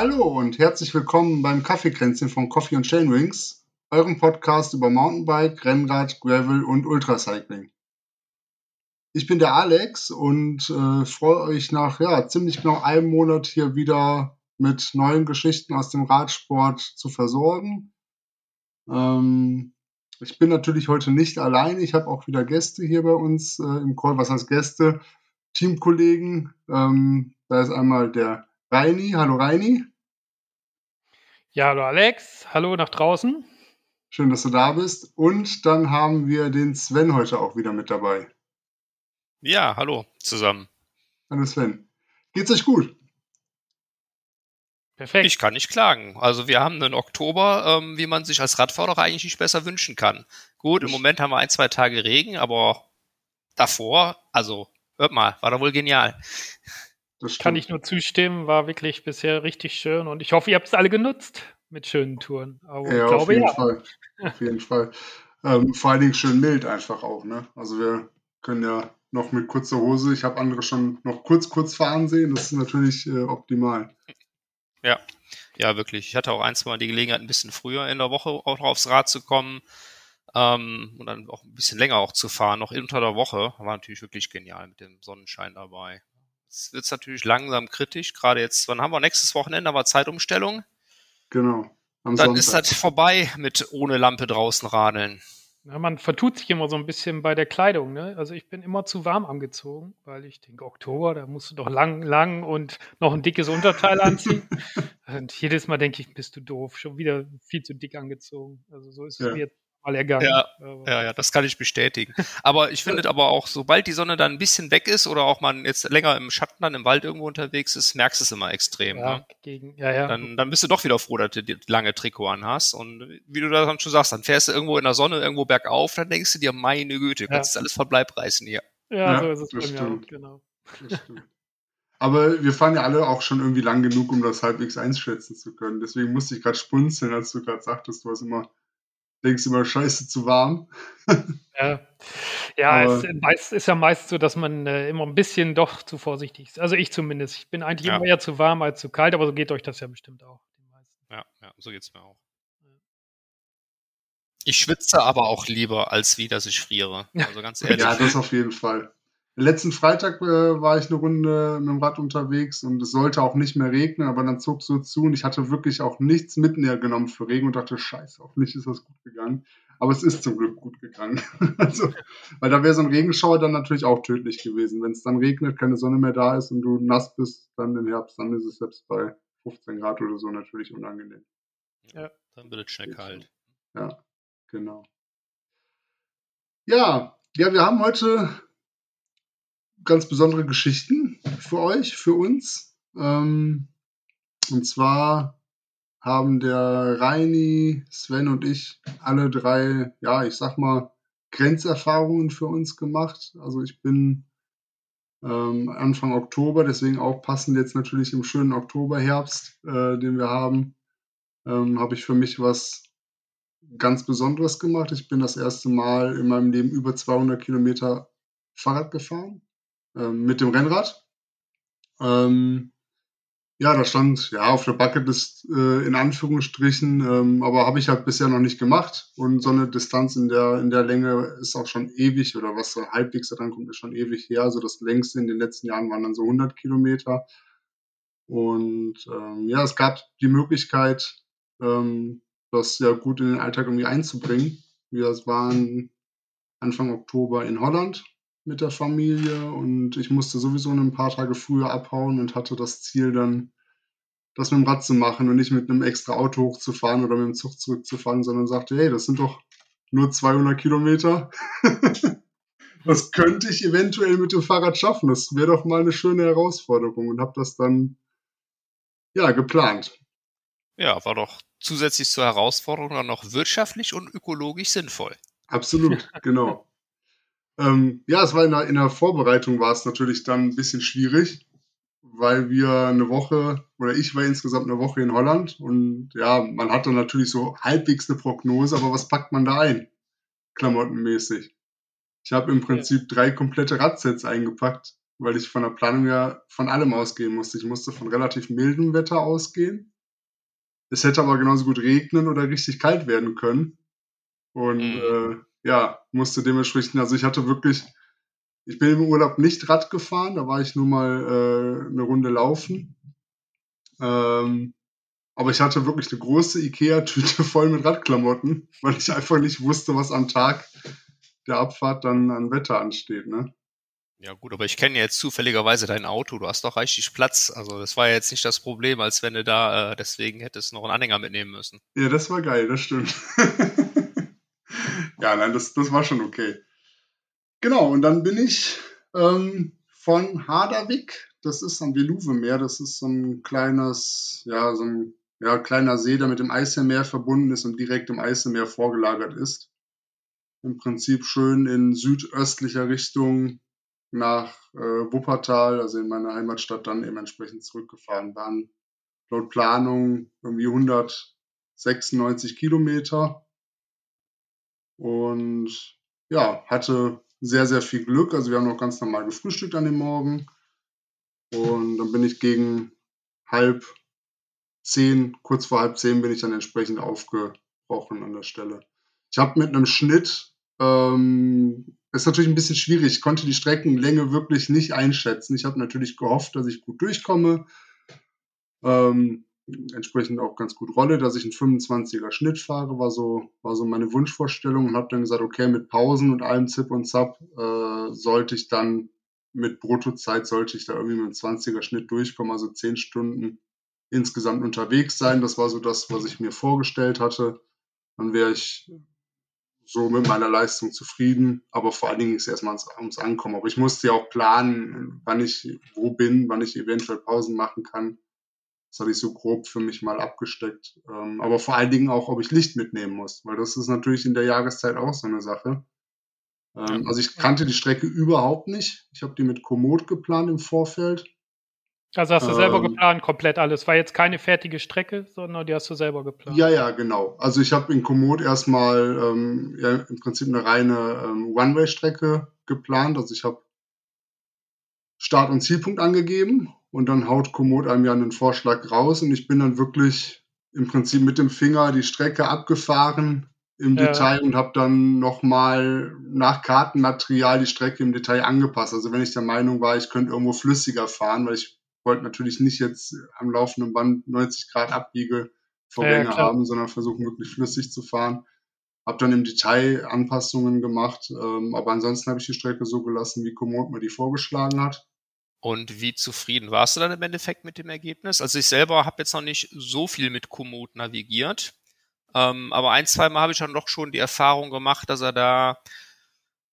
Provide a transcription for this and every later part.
Hallo und herzlich willkommen beim Kaffeekränzchen von Coffee und Chainwings, eurem Podcast über Mountainbike, Rennrad, Gravel und Ultracycling. Ich bin der Alex und äh, freue euch nach ja, ziemlich genau einem Monat hier wieder mit neuen Geschichten aus dem Radsport zu versorgen. Ähm, ich bin natürlich heute nicht allein. Ich habe auch wieder Gäste hier bei uns äh, im Call. Was heißt Gäste? Teamkollegen. Ähm, da ist einmal der Reini. Hallo Reini. Ja, hallo Alex. Hallo nach draußen. Schön, dass du da bist. Und dann haben wir den Sven heute auch wieder mit dabei. Ja, hallo zusammen. Hallo Sven. Geht's euch gut? Perfekt. Ich kann nicht klagen. Also wir haben einen Oktober, ähm, wie man sich als Radfahrer eigentlich nicht besser wünschen kann. Gut, im Moment haben wir ein, zwei Tage Regen, aber davor, also hört mal, war doch wohl genial. Das kann ich nur zustimmen, war wirklich bisher richtig schön und ich hoffe, ihr habt es alle genutzt mit schönen Touren. Aber ja, ich glaube, auf jeden ja. Fall. Auf jeden Fall. Ähm, vor allen Dingen schön mild einfach auch, ne? Also wir können ja noch mit kurzer Hose, ich habe andere schon noch kurz, kurz fahren sehen, das ist natürlich äh, optimal. Ja, ja, wirklich. Ich hatte auch ein, zwei Mal die Gelegenheit, ein bisschen früher in der Woche auch aufs Rad zu kommen ähm, und dann auch ein bisschen länger auch zu fahren, noch unter der Woche. War natürlich wirklich genial mit dem Sonnenschein dabei. Jetzt wird es natürlich langsam kritisch, gerade jetzt, wann haben wir nächstes Wochenende, aber Zeitumstellung. Genau. Dann Sonntag. ist das vorbei mit ohne Lampe draußen radeln. Ja, man vertut sich immer so ein bisschen bei der Kleidung. Ne? Also ich bin immer zu warm angezogen, weil ich denke, Oktober, da musst du doch lang, lang und noch ein dickes Unterteil anziehen. und jedes Mal denke ich, bist du doof, schon wieder viel zu dick angezogen. Also so ist es ja. mir jetzt mal ergangen. Ja, ja, ja, das kann ich bestätigen. Aber ich finde aber auch, sobald die Sonne dann ein bisschen weg ist oder auch man jetzt länger im Schatten dann im Wald irgendwo unterwegs ist, merkst du es immer extrem. Ja, ne? gegen, ja, ja. Dann, dann bist du doch wieder froh, dass du die lange Trikot anhast. Und wie du da dann schon sagst, dann fährst du irgendwo in der Sonne, irgendwo bergauf, dann denkst du dir, meine Güte, du ja. kannst alles Verbleib reißen hier. Ja, ja so ist es bei mir auch, genau. Aber wir fahren ja alle auch schon irgendwie lang genug, um das halbwegs einschätzen zu können. Deswegen musste ich gerade spunzeln, als du gerade sagtest, du hast immer denkst immer, scheiße, zu warm. ja, ja es ist ja meist so, dass man äh, immer ein bisschen doch zu vorsichtig ist. Also ich zumindest. Ich bin eigentlich ja. immer eher zu warm als zu kalt, aber so geht euch das ja bestimmt auch. Ja, ja, so geht es mir auch. Ich schwitze aber auch lieber, als wie, dass ich friere. Also ganz ehrlich. ja, das auf jeden Fall. Letzten Freitag äh, war ich eine Runde mit dem Rad unterwegs und es sollte auch nicht mehr regnen, aber dann zog es so zu und ich hatte wirklich auch nichts mitgenommen für Regen und dachte, scheiße, hoffentlich ist das gut gegangen. Aber es ist zum Glück gut gegangen. also, weil da wäre so ein Regenschauer dann natürlich auch tödlich gewesen. Wenn es dann regnet, keine Sonne mehr da ist und du nass bist, dann im Herbst, dann ist es selbst bei 15 Grad oder so natürlich unangenehm. Ja, dann wird es schnell kalt. Ja, genau. Ja, ja, wir haben heute ganz besondere Geschichten für euch, für uns. Ähm, und zwar haben der Reini, Sven und ich alle drei, ja, ich sag mal, Grenzerfahrungen für uns gemacht. Also ich bin ähm, Anfang Oktober, deswegen auch passend jetzt natürlich im schönen Oktoberherbst, äh, den wir haben, ähm, habe ich für mich was ganz Besonderes gemacht. Ich bin das erste Mal in meinem Leben über 200 Kilometer Fahrrad gefahren ähm, mit dem Rennrad. Ähm, ja, da stand ja auf der Bucketlist äh, in Anführungsstrichen, ähm, aber habe ich halt bisher noch nicht gemacht. Und so eine Distanz in der, in der Länge ist auch schon ewig oder was so halbwegs dran kommt, ist schon ewig her. Also das längste in den letzten Jahren waren dann so 100 Kilometer. Und ähm, ja, es gab die Möglichkeit, ähm, das ja gut in den Alltag irgendwie einzubringen. Wir waren Anfang Oktober in Holland mit der Familie und ich musste sowieso ein paar Tage früher abhauen und hatte das Ziel dann, das mit dem Rad zu machen und nicht mit einem extra Auto hochzufahren oder mit dem Zug zurückzufahren, sondern sagte, hey, das sind doch nur 200 Kilometer. das könnte ich eventuell mit dem Fahrrad schaffen. Das wäre doch mal eine schöne Herausforderung und habe das dann ja geplant. Ja, war doch zusätzlich zur Herausforderung dann noch wirtschaftlich und ökologisch sinnvoll. Absolut, genau. Ähm, ja, es war in der, in der Vorbereitung war es natürlich dann ein bisschen schwierig, weil wir eine Woche oder ich war insgesamt eine Woche in Holland und ja, man hatte natürlich so halbwegs eine Prognose, aber was packt man da ein? Klamottenmäßig. Ich habe im Prinzip drei komplette Radsets eingepackt weil ich von der Planung ja von allem ausgehen musste. Ich musste von relativ mildem Wetter ausgehen. Es hätte aber genauso gut regnen oder richtig kalt werden können. Und mhm. äh, ja, musste dementsprechend, also ich hatte wirklich, ich bin im Urlaub nicht Rad gefahren, da war ich nur mal äh, eine Runde laufen. Ähm, aber ich hatte wirklich eine große Ikea-Tüte voll mit Radklamotten, weil ich einfach nicht wusste, was am Tag der Abfahrt dann an Wetter ansteht. Ne? Ja gut, aber ich kenne ja jetzt zufälligerweise dein Auto. Du hast doch reichlich Platz. Also das war ja jetzt nicht das Problem, als wenn du da äh, deswegen hättest noch einen Anhänger mitnehmen müssen. Ja, das war geil, das stimmt. ja, nein, das, das war schon okay. Genau, und dann bin ich ähm, von Harderwijk, das ist am Veluwe-Meer, das ist so ein kleines, ja, so ein ja, kleiner See, der mit dem Eiselmeer verbunden ist und direkt im Eiselmeer vorgelagert ist. Im Prinzip schön in südöstlicher Richtung nach äh, Wuppertal, also in meine Heimatstadt, dann eben entsprechend zurückgefahren. Waren laut Planung irgendwie 196 Kilometer und ja, hatte sehr, sehr viel Glück. Also wir haben noch ganz normal gefrühstückt an dem Morgen und dann bin ich gegen halb zehn, kurz vor halb zehn bin ich dann entsprechend aufgebrochen an der Stelle. Ich habe mit einem Schnitt ähm, ist natürlich ein bisschen schwierig. Ich konnte die Streckenlänge wirklich nicht einschätzen. Ich habe natürlich gehofft, dass ich gut durchkomme. Ähm, entsprechend auch ganz gut rolle, dass ich einen 25er Schnitt fahre, war so, war so meine Wunschvorstellung und habe dann gesagt, okay, mit Pausen und allem Zip und Zap äh, sollte ich dann mit Bruttozeit sollte ich da irgendwie mit einem 20er Schnitt durchkommen, also 10 Stunden insgesamt unterwegs sein. Das war so das, was ich mir vorgestellt hatte. Dann wäre ich so mit meiner Leistung zufrieden, aber vor allen Dingen ist erstmal ums Ankommen. Aber ich musste ja auch planen, wann ich wo bin, wann ich eventuell Pausen machen kann. Das hatte ich so grob für mich mal abgesteckt. Ähm, aber vor allen Dingen auch, ob ich Licht mitnehmen muss, weil das ist natürlich in der Jahreszeit auch so eine Sache. Ähm, also ich kannte die Strecke überhaupt nicht. Ich habe die mit Komoot geplant im Vorfeld. Also hast du selber ähm, geplant, komplett alles. War jetzt keine fertige Strecke, sondern die hast du selber geplant. Ja, ja, genau. Also ich habe in Komoot erstmal ähm, ja, im Prinzip eine reine ähm, One-Way-Strecke geplant. Also ich habe Start- und Zielpunkt angegeben und dann haut Komoot einem ja einen Vorschlag raus und ich bin dann wirklich im Prinzip mit dem Finger die Strecke abgefahren im ja. Detail und habe dann nochmal nach Kartenmaterial die Strecke im Detail angepasst. Also wenn ich der Meinung war, ich könnte irgendwo flüssiger fahren, weil ich wollte natürlich nicht jetzt am laufenden Band 90 Grad Abbiege Vorgänge ja, haben, sondern versuchen wirklich flüssig zu fahren. Habe dann im Detail Anpassungen gemacht, ähm, aber ansonsten habe ich die Strecke so gelassen, wie Komoot mir die vorgeschlagen hat. Und wie zufrieden warst du dann im Endeffekt mit dem Ergebnis? Also ich selber habe jetzt noch nicht so viel mit Komoot navigiert, ähm, aber ein, zwei Mal habe ich dann doch schon die Erfahrung gemacht, dass er da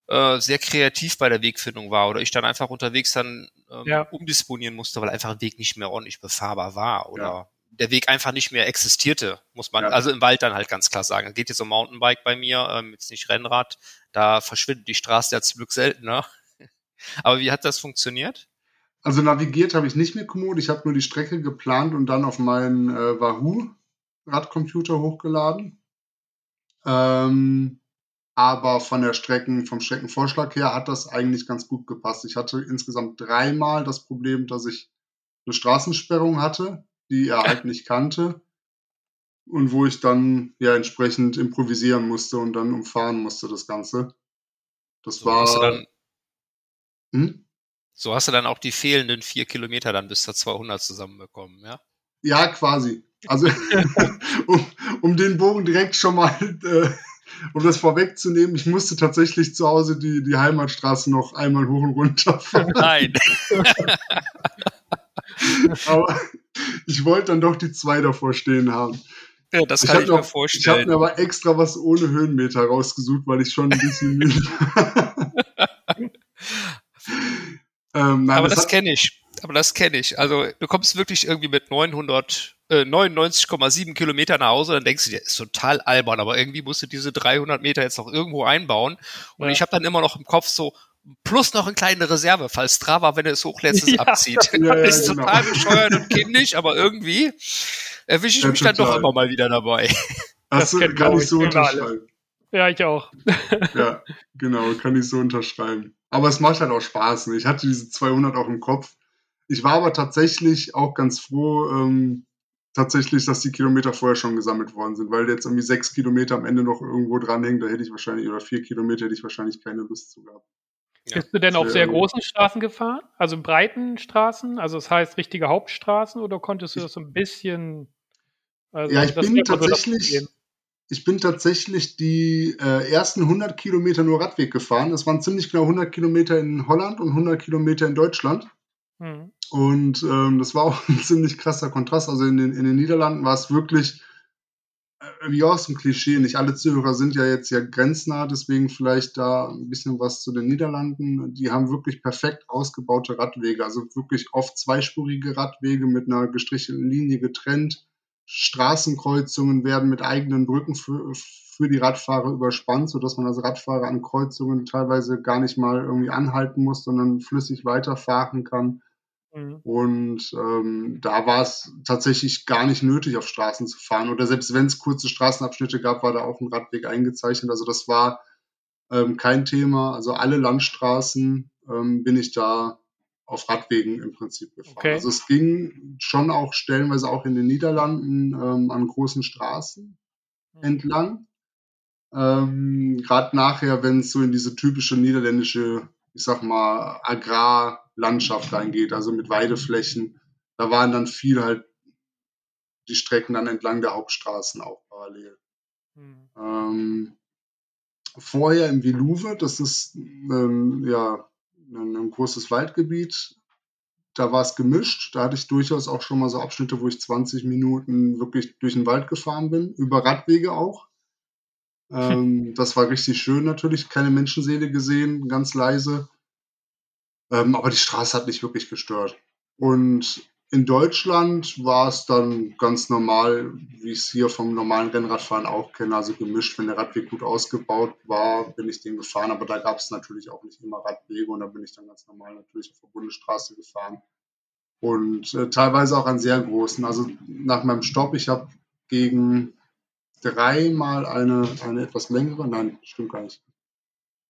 äh, sehr kreativ bei der Wegfindung war oder ich dann einfach unterwegs dann ähm, ja. umdisponieren musste, weil einfach ein Weg nicht mehr ordentlich befahrbar war oder ja. der Weg einfach nicht mehr existierte, muss man, ja. also im Wald dann halt ganz klar sagen. Es geht jetzt um Mountainbike bei mir, ähm, jetzt nicht Rennrad, da verschwindet die Straße ja zum Glück seltener. Aber wie hat das funktioniert? Also navigiert habe ich nicht mit Komoot, ich habe nur die Strecke geplant und dann auf meinen äh, Wahoo Radcomputer hochgeladen. Ähm, aber von der Strecken, vom Streckenvorschlag her hat das eigentlich ganz gut gepasst. Ich hatte insgesamt dreimal das Problem, dass ich eine Straßensperrung hatte, die er halt nicht kannte. Und wo ich dann ja entsprechend improvisieren musste und dann umfahren musste, das Ganze. Das so war. Hm? So hast du dann auch die fehlenden vier Kilometer dann bis zur 200 zusammenbekommen, ja? Ja, quasi. Also, um, um den Bogen direkt schon mal äh, um das vorwegzunehmen, ich musste tatsächlich zu Hause die, die Heimatstraße noch einmal hoch und runter fahren. Nein. aber ich wollte dann doch die zwei davor stehen haben. Ja, das kann ich, ich mir noch, vorstellen. Ich habe mir aber extra was ohne Höhenmeter rausgesucht, weil ich schon ein bisschen müde ähm, nein, Aber das, das kenne ich. Aber das kenne ich. Also du kommst wirklich irgendwie mit 900 99,7 äh, Kilometer nach Hause, dann denkst du dir, ist total albern, aber irgendwie musst du diese 300 Meter jetzt noch irgendwo einbauen. Und ja. ich habe dann immer noch im Kopf so, plus noch eine kleine Reserve, falls Strava, wenn er es hochlässt, ja. abzieht. Ja, ja, ist genau. total bescheuert und kindisch, aber irgendwie erwische ich mich total. dann doch immer mal wieder dabei. Das, das kann ich so unterschreiben. Ja, ich auch. ja, genau, kann ich so unterschreiben. Aber es macht halt auch Spaß. Ne? Ich hatte diese 200 auch im Kopf. Ich war aber tatsächlich auch ganz froh, ähm, tatsächlich, dass die Kilometer vorher schon gesammelt worden sind, weil jetzt irgendwie sechs Kilometer am Ende noch irgendwo dranhängen, da hätte ich wahrscheinlich, oder vier Kilometer hätte ich wahrscheinlich keine Lust zu gehabt. Ja. Bist du denn auf sehr großen Straßen gefahren? Also breiten Straßen? Also das heißt richtige Hauptstraßen oder konntest du das so ein bisschen. Also ja, ich bin tatsächlich. Ich bin tatsächlich die äh, ersten 100 Kilometer nur Radweg gefahren. Das waren ziemlich genau 100 Kilometer in Holland und 100 Kilometer in Deutschland. Mhm. Und ähm, das war auch ein ziemlich krasser Kontrast. Also in den, in den Niederlanden war es wirklich äh, wie aus dem Klischee. Nicht alle Zuhörer sind ja jetzt ja grenznah, deswegen vielleicht da ein bisschen was zu den Niederlanden. Die haben wirklich perfekt ausgebaute Radwege, also wirklich oft zweispurige Radwege mit einer gestrichelten Linie getrennt. Straßenkreuzungen werden mit eigenen Brücken für, für die Radfahrer überspannt, sodass man als Radfahrer an Kreuzungen teilweise gar nicht mal irgendwie anhalten muss, sondern flüssig weiterfahren kann. Mhm. Und ähm, da war es tatsächlich gar nicht nötig, auf Straßen zu fahren. Oder selbst wenn es kurze Straßenabschnitte gab, war da auch ein Radweg eingezeichnet. Also das war ähm, kein Thema. Also alle Landstraßen ähm, bin ich da auf Radwegen im Prinzip gefahren. Okay. Also es ging schon auch stellenweise auch in den Niederlanden ähm, an großen Straßen mhm. entlang. Ähm, Gerade nachher, wenn es so in diese typische niederländische, ich sag mal, Agrar- Landschaft reingeht, also mit Weideflächen. Da waren dann viel halt die Strecken dann entlang der Hauptstraßen auch parallel. Mhm. Ähm, vorher im Viluwe, das ist ähm, ja ein, ein, großes Waldgebiet, da war es gemischt. Da hatte ich durchaus auch schon mal so Abschnitte, wo ich 20 Minuten wirklich durch den Wald gefahren bin, über Radwege auch. Ähm, das war richtig schön natürlich, keine Menschenseele gesehen, ganz leise. Ähm, aber die Straße hat nicht wirklich gestört. Und in Deutschland war es dann ganz normal, wie ich es hier vom normalen Rennradfahren auch kenne, also gemischt. Wenn der Radweg gut ausgebaut war, bin ich den gefahren, aber da gab es natürlich auch nicht immer Radwege und da bin ich dann ganz normal natürlich auf der Bundesstraße gefahren. Und äh, teilweise auch an sehr großen. Also nach meinem Stopp, ich habe gegen dreimal eine, eine etwas längere, nein, stimmt gar nicht,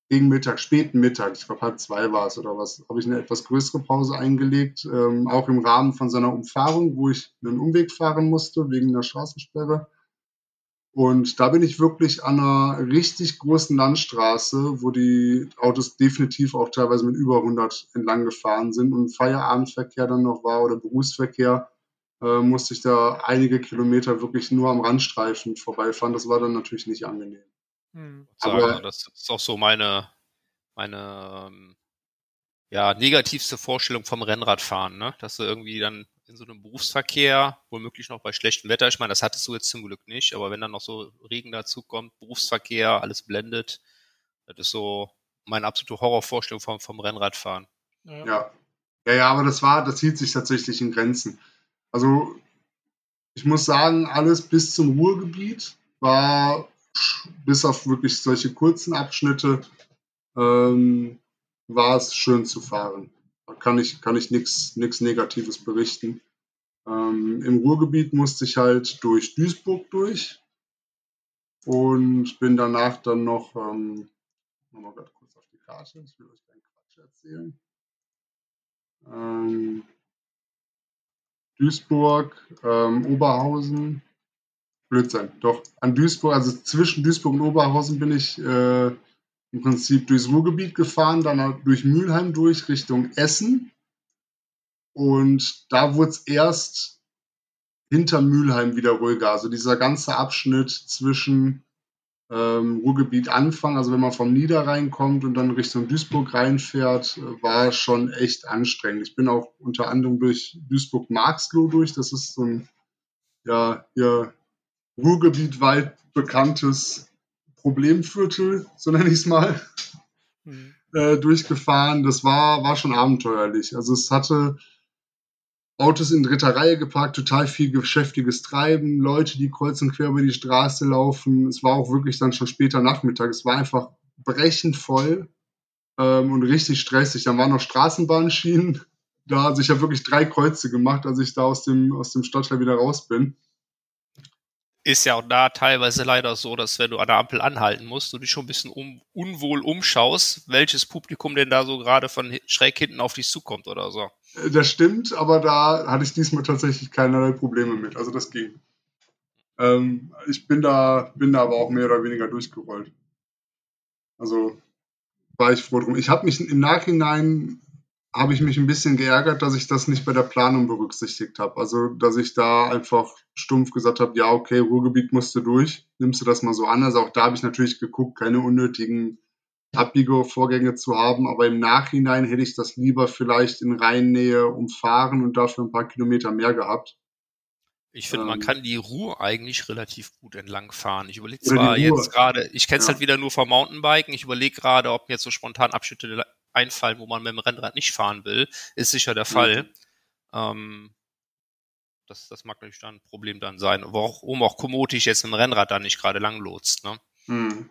gegen Mittag, späten Mittag, ich glaube halb zwei war es oder was, habe ich eine etwas größere Pause eingelegt, ähm, auch im Rahmen von seiner Umfahrung, wo ich einen Umweg fahren musste wegen der Straßensperre. Und da bin ich wirklich an einer richtig großen Landstraße, wo die Autos definitiv auch teilweise mit über 100 entlang gefahren sind und Feierabendverkehr dann noch war oder Berufsverkehr, äh, musste ich da einige Kilometer wirklich nur am Randstreifen vorbeifahren. Das war dann natürlich nicht angenehm. Hm. Aber das ist auch so meine, meine ähm, ja, negativste Vorstellung vom Rennradfahren, ne? Dass du irgendwie dann in so einem Berufsverkehr, womöglich noch bei schlechtem Wetter, ich meine, das hattest du jetzt zum Glück nicht, aber wenn dann noch so Regen dazu kommt, Berufsverkehr, alles blendet, das ist so meine absolute Horrorvorstellung vom, vom Rennradfahren. Ja. ja. Ja, ja, aber das war, das hielt sich tatsächlich in Grenzen. Also, ich muss sagen, alles bis zum Ruhrgebiet war bis auf wirklich solche kurzen Abschnitte ähm, war es schön zu fahren. Da kann ich, kann ich nichts Negatives berichten. Ähm, Im Ruhrgebiet musste ich halt durch Duisburg durch und bin danach dann noch, ähm, mal gerade kurz auf die Karte, ich will euch keinen Quatsch erzählen. Ähm, Duisburg, ähm, Oberhausen, Blödsinn, doch. An Duisburg, also zwischen Duisburg und Oberhausen bin ich äh, im Prinzip durchs Ruhrgebiet gefahren, dann durch Mülheim durch Richtung Essen. Und da wurde es erst hinter Mülheim wieder ruhiger. Also dieser ganze Abschnitt zwischen ähm, Ruhrgebiet Anfang, also wenn man vom Niederrhein kommt und dann Richtung Duisburg reinfährt, war schon echt anstrengend. Ich bin auch unter anderem durch Duisburg-Marxloh durch. Das ist so ein, ja, hier Ruhrgebiet weit bekanntes Problemviertel, so nenne ich es mal, mhm. äh, durchgefahren. Das war, war schon abenteuerlich. Also es hatte Autos in dritter Reihe geparkt, total viel geschäftiges Treiben, Leute, die kreuz und quer über die Straße laufen. Es war auch wirklich dann schon später Nachmittag. Es war einfach brechend voll ähm, und richtig stressig. Dann waren noch Straßenbahnschienen da. Also ich habe wirklich drei Kreuze gemacht, als ich da aus dem, aus dem Stadtteil wieder raus bin. Ist ja auch da teilweise leider so, dass wenn du an der Ampel anhalten musst, du dich schon ein bisschen um, unwohl umschaust, welches Publikum denn da so gerade von schräg hinten auf dich zukommt oder so. Äh, das stimmt, aber da hatte ich diesmal tatsächlich keinerlei Probleme mit. Also das ging. Ähm, ich bin da, bin da aber auch mehr oder weniger durchgerollt. Also war ich froh drum. Ich habe mich im Nachhinein habe ich mich ein bisschen geärgert, dass ich das nicht bei der Planung berücksichtigt habe. Also, dass ich da einfach stumpf gesagt habe, ja, okay, Ruhrgebiet musst du durch, nimmst du das mal so an. Also auch da habe ich natürlich geguckt, keine unnötigen Abbiegevorgänge zu haben, aber im Nachhinein hätte ich das lieber vielleicht in Rheinnähe umfahren und dafür ein paar Kilometer mehr gehabt. Ich finde, ähm, man kann die Ruhr eigentlich relativ gut entlangfahren. Ich überlege zwar jetzt gerade, ich kenne es ja. halt wieder nur vom Mountainbiken, ich überlege gerade, ob mir jetzt so spontan Abschnitte einfallen, wo man mit dem Rennrad nicht fahren will, ist sicher der Fall. Mhm. Ähm, das, das mag natürlich dann ein Problem dann sein, warum auch Komotisch jetzt im Rennrad dann nicht gerade lang lotst. Ne? Mhm.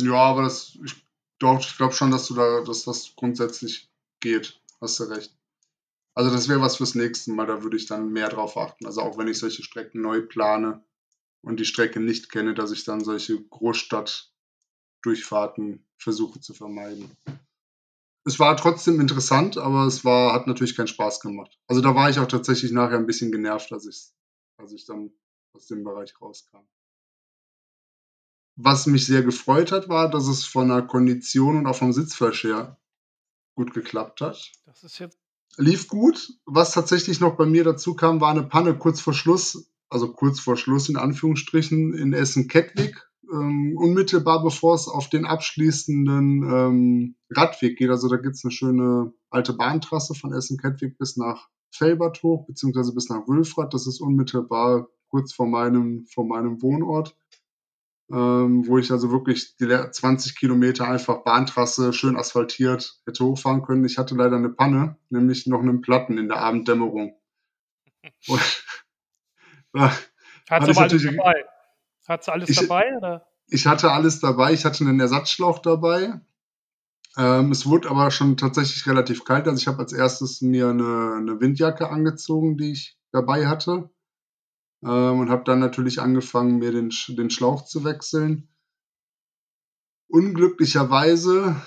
Ja, aber das, ich glaube glaub schon, dass du da, dass das grundsätzlich geht. Hast du recht. Also das wäre was fürs nächste Mal, da würde ich dann mehr drauf achten. Also auch wenn ich solche Strecken neu plane und die Strecke nicht kenne, dass ich dann solche Großstadtdurchfahrten versuche zu vermeiden es war trotzdem interessant, aber es war, hat natürlich keinen Spaß gemacht. Also da war ich auch tatsächlich nachher ein bisschen genervt, als ich, als ich dann aus dem Bereich rauskam. Was mich sehr gefreut hat, war, dass es von der Kondition und auch vom Sitzfleisch her gut geklappt hat. Das ist jetzt Lief gut. Was tatsächlich noch bei mir dazu kam, war eine Panne kurz vor Schluss, also kurz vor Schluss in Anführungsstrichen, in Essen-Kettwig ähm, unmittelbar bevor es auf den abschließenden ähm, Radweg geht. Also da gibt's eine schöne alte Bahntrasse von Essen-Kettwig bis nach Felbert hoch, beziehungsweise bis nach Wülfrath. Das ist unmittelbar kurz vor meinem, vor meinem Wohnort. Ähm, wo ich also wirklich die 20 Kilometer einfach Bahntrasse schön asphaltiert hätte hochfahren können. Ich hatte leider eine Panne, nämlich noch einen Platten in der Abenddämmerung. Und, da alles dabei. Hattest du alles ich, dabei? Oder? Ich hatte alles dabei. Ich hatte einen Ersatzschlauch dabei. Ähm, es wurde aber schon tatsächlich relativ kalt. Also ich habe als erstes mir eine, eine, Windjacke angezogen, die ich dabei hatte. Ähm, und habe dann natürlich angefangen, mir den, den Schlauch zu wechseln. Unglücklicherweise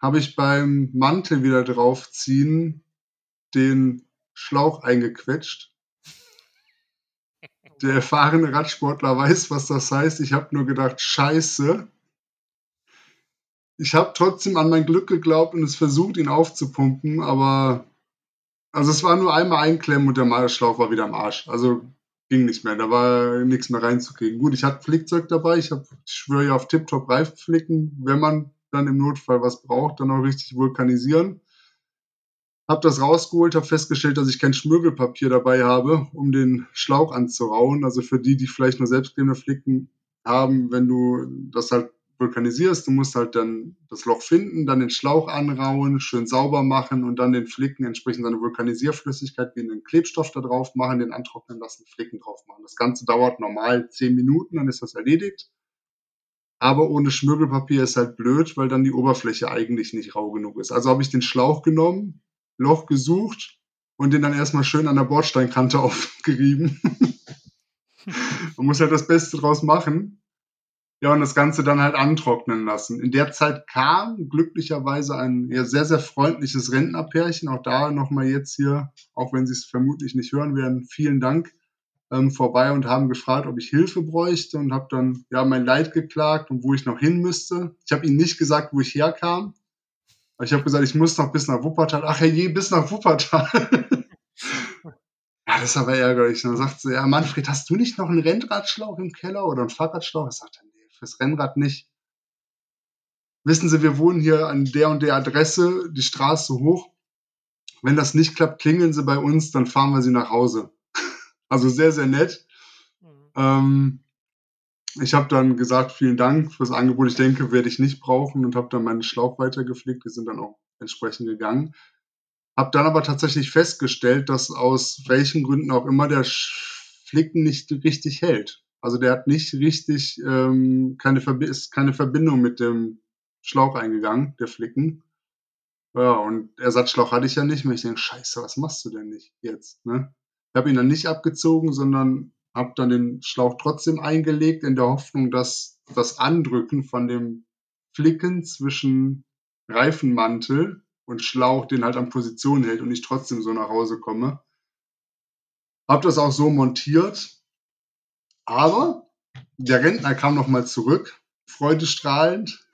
habe ich beim Mantel wieder draufziehen den Schlauch eingequetscht der erfahrene Radsportler weiß, was das heißt. Ich habe nur gedacht, scheiße. Ich habe trotzdem an mein Glück geglaubt und es versucht, ihn aufzupumpen, aber also es war nur einmal einklemmen und der Malschlauch war wieder am Arsch. Also ging nicht mehr, da war nichts mehr reinzukriegen. Gut, ich hatte Flickzeug dabei, ich, hab, ich schwöre ja auf Tip-Top Reifenflicken, wenn man dann im Notfall was braucht, dann auch richtig vulkanisieren. Hab das rausgeholt, habe festgestellt, dass ich kein Schmirgelpapier dabei habe, um den Schlauch anzurauen. Also für die, die vielleicht nur selbstklebende Flicken haben, wenn du das halt vulkanisierst, du musst halt dann das Loch finden, dann den Schlauch anrauen, schön sauber machen und dann den Flicken entsprechend seine Vulkanisierflüssigkeit wie einen Klebstoff da drauf machen, den antrocknen lassen, Flicken drauf machen. Das Ganze dauert normal zehn Minuten, dann ist das erledigt. Aber ohne Schmirgelpapier ist halt blöd, weil dann die Oberfläche eigentlich nicht rau genug ist. Also habe ich den Schlauch genommen, Loch gesucht und den dann erstmal schön an der Bordsteinkante aufgerieben. Man muss halt das Beste draus machen. Ja, und das Ganze dann halt antrocknen lassen. In der Zeit kam glücklicherweise ein ja, sehr, sehr freundliches Rentnerpärchen. Auch da nochmal jetzt hier, auch wenn Sie es vermutlich nicht hören werden, vielen Dank ähm, vorbei und haben gefragt, ob ich Hilfe bräuchte und habe dann ja mein Leid geklagt und wo ich noch hin müsste. Ich habe ihnen nicht gesagt, wo ich herkam. Ich habe gesagt, ich muss noch bis nach Wuppertal. Ach je, bis nach Wuppertal. ja, das ist aber ärgerlich. Und dann sagt sie, ja, Manfred, hast du nicht noch einen Rennradschlauch im Keller oder einen Fahrradschlauch? Ich sagte, fürs Rennrad nicht. Wissen Sie, wir wohnen hier an der und der Adresse, die Straße hoch. Wenn das nicht klappt, klingeln Sie bei uns, dann fahren wir Sie nach Hause. also sehr, sehr nett. Mhm. Ähm, ich habe dann gesagt, vielen Dank fürs Angebot. Ich denke, werde ich nicht brauchen und habe dann meinen Schlauch weitergepflegt. Wir sind dann auch entsprechend gegangen. Habe dann aber tatsächlich festgestellt, dass aus welchen Gründen auch immer der Flicken nicht richtig hält. Also der hat nicht richtig ähm, keine, Verbi ist keine Verbindung mit dem Schlauch eingegangen, der Flicken. Ja, und Ersatzschlauch hatte ich ja nicht mehr. Ich denke, scheiße, was machst du denn nicht jetzt? Ne? Ich habe ihn dann nicht abgezogen, sondern habe dann den Schlauch trotzdem eingelegt, in der Hoffnung, dass das Andrücken von dem Flicken zwischen Reifenmantel und Schlauch den halt an Position hält und ich trotzdem so nach Hause komme. Hab das auch so montiert. Aber der Rentner kam nochmal zurück, freudestrahlend,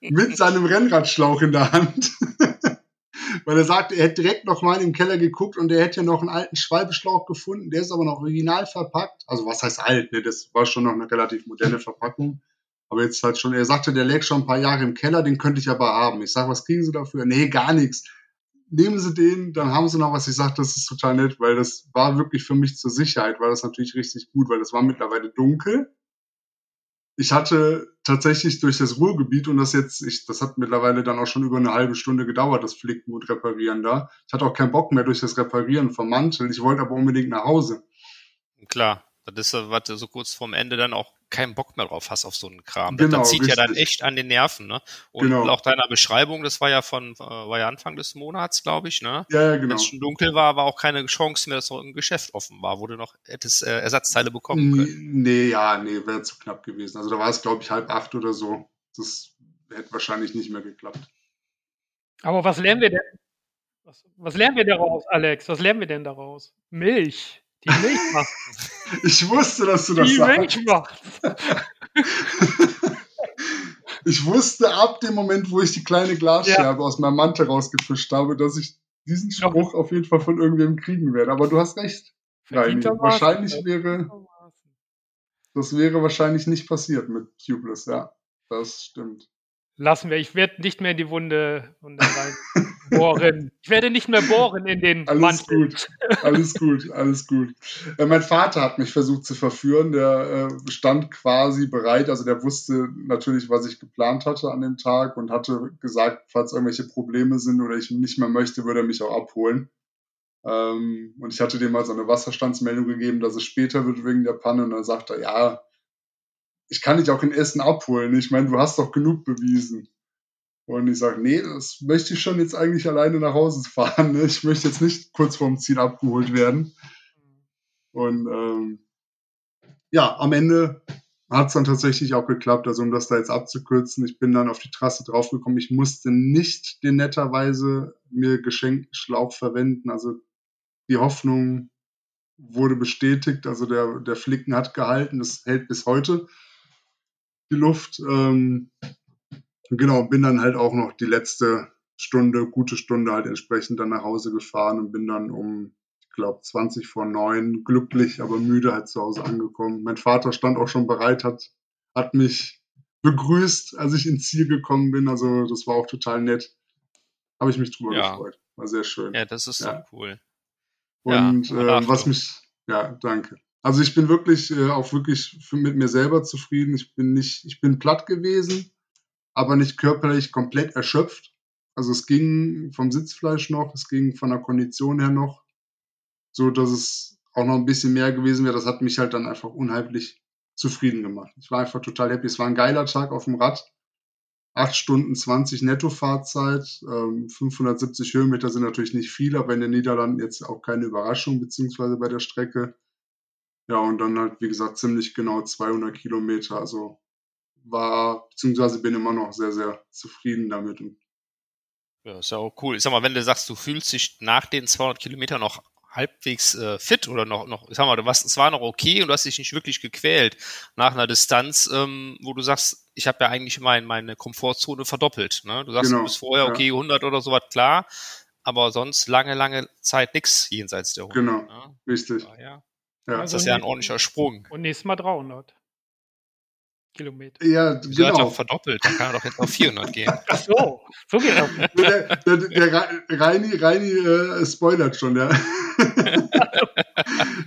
mit seinem Rennradschlauch in der Hand. Weil er sagte, er hätte direkt nochmal im Keller geguckt und er hätte noch einen alten Schwalbeschlauch gefunden. Der ist aber noch original verpackt. Also was heißt alt? Ne? Das war schon noch eine relativ moderne Verpackung. Aber jetzt halt schon, er sagte, der lag schon ein paar Jahre im Keller, den könnte ich aber haben. Ich sage, was kriegen Sie dafür? Nee, gar nichts. Nehmen Sie den, dann haben Sie noch was. Ich sage, das ist total nett, weil das war wirklich für mich zur Sicherheit, war das natürlich richtig gut, weil das war mittlerweile dunkel. Ich hatte tatsächlich durch das Ruhrgebiet und das jetzt, ich, das hat mittlerweile dann auch schon über eine halbe Stunde gedauert, das Flicken und Reparieren da. Ich hatte auch keinen Bock mehr durch das Reparieren vom Mantel. Ich wollte aber unbedingt nach Hause. Klar, das ist, so kurz vorm Ende dann auch keinen Bock mehr drauf hast auf so einen Kram. Genau, das zieht richtig. ja dann echt an den Nerven, ne? Und genau. auch deiner Beschreibung, das war ja von, äh, war ja Anfang des Monats, glaube ich, ne? Ja, ja genau. Wenn es schon dunkel war, war auch keine Chance mehr, dass noch ein Geschäft offen war, wo du noch hättest äh, Ersatzteile bekommen können. Nee, ja, nee, wäre zu knapp gewesen. Also da war es, glaube ich, halb acht oder so. Das hätte wahrscheinlich nicht mehr geklappt. Aber was lernen wir denn? Was, was lernen wir daraus, Alex? Was lernen wir denn daraus? Milch. Die Milch macht. ich wusste, dass du das Die sagst. Ich wusste ab dem Moment, wo ich die kleine Glasscherbe ja. aus meinem Mantel rausgefischt habe, dass ich diesen Spruch auf jeden Fall von irgendwem kriegen werde. Aber du hast recht. Nein, wahrscheinlich wäre das wäre wahrscheinlich nicht passiert mit Tubeless, ja. Das stimmt. Lassen wir. Ich werde nicht mehr in die Wunde, Wunde rein bohren. Ich werde nicht mehr bohren in den Alles Mantel. gut, alles gut, alles gut. Äh, mein Vater hat mich versucht zu verführen. Der äh, stand quasi bereit. Also der wusste natürlich, was ich geplant hatte an dem Tag und hatte gesagt, falls irgendwelche Probleme sind oder ich nicht mehr möchte, würde er mich auch abholen. Ähm, und ich hatte dem mal so eine Wasserstandsmeldung gegeben, dass es später wird wegen der Panne. Und dann sagte er, ja, ich kann dich auch in Essen abholen. Ich meine, du hast doch genug bewiesen. Und ich sage, nee, das möchte ich schon jetzt eigentlich alleine nach Hause fahren. Ne? Ich möchte jetzt nicht kurz vorm Ziel abgeholt werden. Und ähm, ja, am Ende hat es dann tatsächlich auch geklappt. Also um das da jetzt abzukürzen, ich bin dann auf die Trasse draufgekommen. Ich musste nicht den netterweise mir geschenkten Schlauch verwenden. Also die Hoffnung wurde bestätigt. Also der, der Flicken hat gehalten. Das hält bis heute die Luft. Ähm, genau, bin dann halt auch noch die letzte Stunde, gute Stunde halt entsprechend dann nach Hause gefahren und bin dann um, ich glaube, 20 vor neun, glücklich, aber müde halt zu Hause angekommen. Mein Vater stand auch schon bereit, hat, hat mich begrüßt, als ich ins Ziel gekommen bin. Also das war auch total nett. Habe ich mich drüber ja. gefreut. War sehr schön. Ja, das ist ja. so cool. Und ja, äh, was mich, ja, danke. Also ich bin wirklich äh, auch wirklich für, mit mir selber zufrieden. Ich bin nicht, ich bin platt gewesen, aber nicht körperlich komplett erschöpft. Also es ging vom Sitzfleisch noch, es ging von der Kondition her noch, so dass es auch noch ein bisschen mehr gewesen wäre. Das hat mich halt dann einfach unheimlich zufrieden gemacht. Ich war einfach total happy. Es war ein geiler Tag auf dem Rad. 8 Stunden 20 Nettofahrzeit, ähm, 570 Höhenmeter sind natürlich nicht viel, aber in den Niederlanden jetzt auch keine Überraschung, beziehungsweise bei der Strecke. Ja, und dann halt, wie gesagt, ziemlich genau 200 Kilometer. Also war, beziehungsweise bin immer noch sehr, sehr zufrieden damit. Ja, ist ja auch cool. Ich sag mal, wenn du sagst, du fühlst dich nach den 200 Kilometern noch halbwegs äh, fit oder noch, noch, ich sag mal, du warst, es war noch okay und du hast dich nicht wirklich gequält nach einer Distanz, ähm, wo du sagst, ich habe ja eigentlich mein, meine Komfortzone verdoppelt. Ne? Du sagst, genau, du bist vorher okay, ja. 100 oder sowas, klar, aber sonst lange, lange Zeit nichts jenseits der 100. Genau, ne? richtig. Ja, ja. Ja. Das ist ja ein ordentlicher Sprung. Und nächstes Mal 300 Kilometer. Ja, Wieso genau. hat doch verdoppelt, dann kann er doch jetzt auf 400 gehen. Ach so, so geht das. Der, der, der Reini, Reini äh, spoilert schon, ja.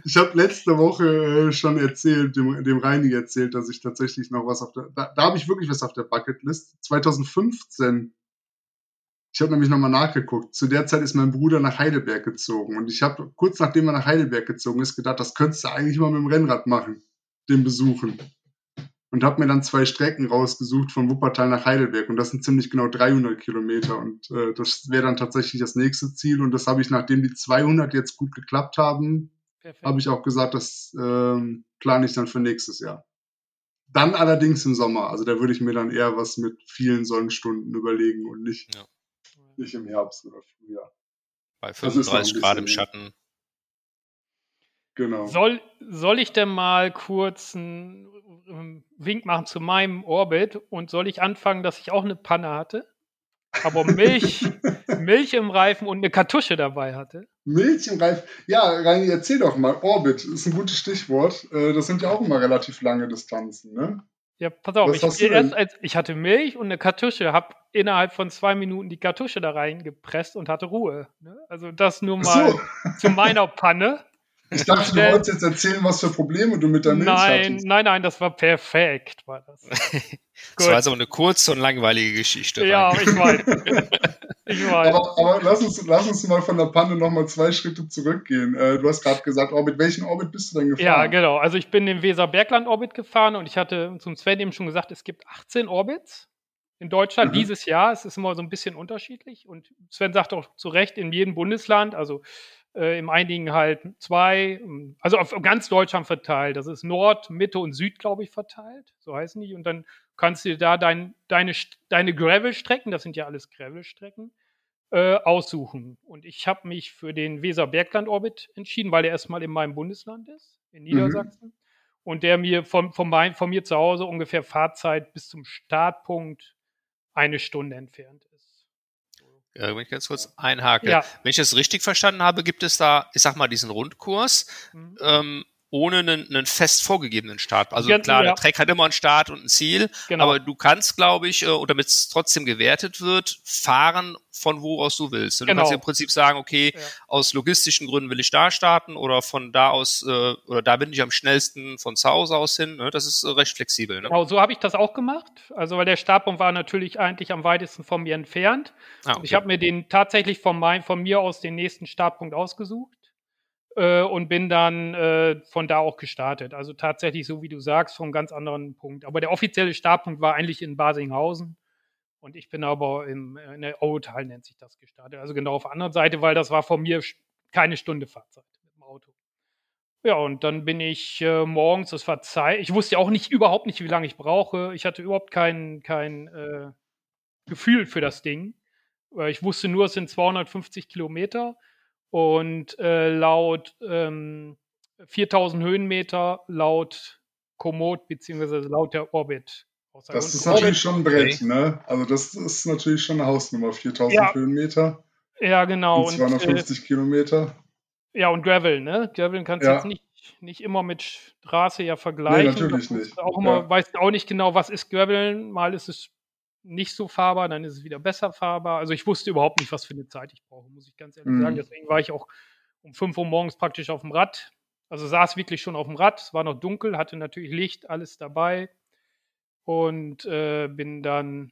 ich habe letzte Woche äh, schon erzählt, dem, dem Reini erzählt, dass ich tatsächlich noch was auf der, da, da habe ich wirklich was auf der Bucketlist. 2015 ich habe nämlich nochmal nachgeguckt. Zu der Zeit ist mein Bruder nach Heidelberg gezogen. Und ich habe kurz nachdem er nach Heidelberg gezogen ist, gedacht, das könntest du eigentlich mal mit dem Rennrad machen, den besuchen. Und habe mir dann zwei Strecken rausgesucht von Wuppertal nach Heidelberg. Und das sind ziemlich genau 300 Kilometer. Und äh, das wäre dann tatsächlich das nächste Ziel. Und das habe ich, nachdem die 200 jetzt gut geklappt haben, habe ich auch gesagt, das ähm, plane ich dann für nächstes Jahr. Dann allerdings im Sommer. Also da würde ich mir dann eher was mit vielen Sonnenstunden überlegen und nicht, ja. nicht im Herbst oder Frühjahr. Bei 35 Grad im Schatten. Genau. Soll, soll ich denn mal kurz einen Wink machen zu meinem Orbit und soll ich anfangen, dass ich auch eine Panne hatte? Aber Milch, Milch im Reifen und eine Kartusche dabei hatte. Milch im Reifen? Ja, Reini, erzähl doch mal. Orbit ist ein gutes Stichwort. Äh, das sind ja auch immer relativ lange Distanzen, ne? Ja, pass auf, ich, erst als, ich hatte Milch und eine Kartusche, habe innerhalb von zwei Minuten die Kartusche da reingepresst und hatte Ruhe. Ne? Also das nur mal so. zu meiner Panne. Ich dachte, du wolltest jetzt erzählen, was für Probleme du mit der Milch nein, hattest. Nein, nein, das war perfekt. War das. das war so eine kurze und langweilige Geschichte. Ja, ich weiß. ich weiß. Aber, aber, lass, uns, lass uns mal von der Panne nochmal zwei Schritte zurückgehen. Äh, du hast gerade gesagt, Orbit. Welchen Orbit bist du denn gefahren? Ja, genau. Also ich bin den Weser-Bergland-Orbit gefahren und ich hatte zum Sven eben schon gesagt, es gibt 18 Orbits in Deutschland mhm. dieses Jahr. Es ist immer so ein bisschen unterschiedlich. Und Sven sagt auch zu Recht, in jedem Bundesland, also äh, im einigen halt zwei, also auf ganz Deutschland verteilt. Das ist Nord, Mitte und Süd, glaube ich, verteilt. So heißen die. Und dann kannst du da dein, deine, deine Gravel-Strecken, das sind ja alles Gravel-Strecken, äh, aussuchen. Und ich habe mich für den Weser-Bergland-Orbit entschieden, weil der erstmal in meinem Bundesland ist, in mhm. Niedersachsen. Mhm. Und der mir von, von, mein, von mir zu Hause ungefähr Fahrzeit bis zum Startpunkt eine Stunde entfernt ist. Wenn ich ganz kurz einhake. Ja. Wenn ich das richtig verstanden habe, gibt es da, ich sag mal, diesen Rundkurs. Mhm. Ähm, ohne einen, einen fest vorgegebenen Start. Also Ganz, klar, ja. der Track hat immer einen Start und ein Ziel, genau. aber du kannst, glaube ich, äh, oder damit es trotzdem gewertet wird, fahren von wo aus du willst. Du genau. kannst im Prinzip sagen, okay, ja. aus logistischen Gründen will ich da starten oder von da aus, äh, oder da bin ich am schnellsten von zu Hause aus hin. Ne? Das ist äh, recht flexibel. Ne? Genau, so habe ich das auch gemacht. Also weil der Startpunkt war natürlich eigentlich am weitesten von mir entfernt. Ah, okay. Ich habe mir den tatsächlich von, mein, von mir aus den nächsten Startpunkt ausgesucht und bin dann äh, von da auch gestartet. Also tatsächlich, so wie du sagst, vom ganz anderen Punkt. Aber der offizielle Startpunkt war eigentlich in Basinghausen. Und ich bin aber im, in der Outal nennt sich das gestartet. Also genau auf der anderen Seite, weil das war von mir keine Stunde Fahrzeit mit dem Auto. Ja, und dann bin ich äh, morgens, das war Zeit, ich wusste auch nicht, überhaupt nicht, wie lange ich brauche. Ich hatte überhaupt kein, kein äh, Gefühl für das Ding. Ich wusste nur, es sind 250 Kilometer. Und äh, laut ähm, 4000 Höhenmeter, laut Komoot beziehungsweise laut der Orbit. Das ist natürlich schon ein Brett, okay. ne? Also das ist natürlich schon eine Hausnummer, 4000 ja. Höhenmeter. Ja, genau. Und 250 und, äh, Kilometer. Ja, und Gravel, ne? Gravel kannst du ja. jetzt nicht, nicht immer mit Straße ja vergleichen. Nee, natürlich nicht. Auch immer, ja. weißt auch nicht genau, was ist Gravel. Mal ist es nicht so fahrbar, dann ist es wieder besser fahrbar. Also ich wusste überhaupt nicht, was für eine Zeit ich brauche, muss ich ganz ehrlich mhm. sagen. Deswegen war ich auch um 5 Uhr morgens praktisch auf dem Rad. Also saß wirklich schon auf dem Rad, es war noch dunkel, hatte natürlich Licht, alles dabei und äh, bin dann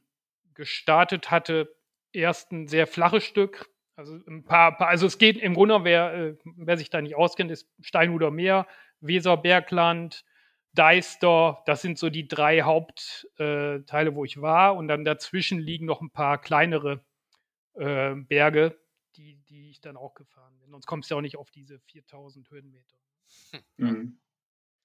gestartet, hatte erst ein sehr flaches Stück, also ein paar, paar also es geht im Grunde, wer, äh, wer sich da nicht auskennt, ist Steinhuder Meer, Weserbergland, Deister, das sind so die drei Hauptteile, äh, wo ich war. Und dann dazwischen liegen noch ein paar kleinere äh, Berge, die, die ich dann auch gefahren bin. Sonst kommst du ja auch nicht auf diese 4000 Höhenmeter. Mhm.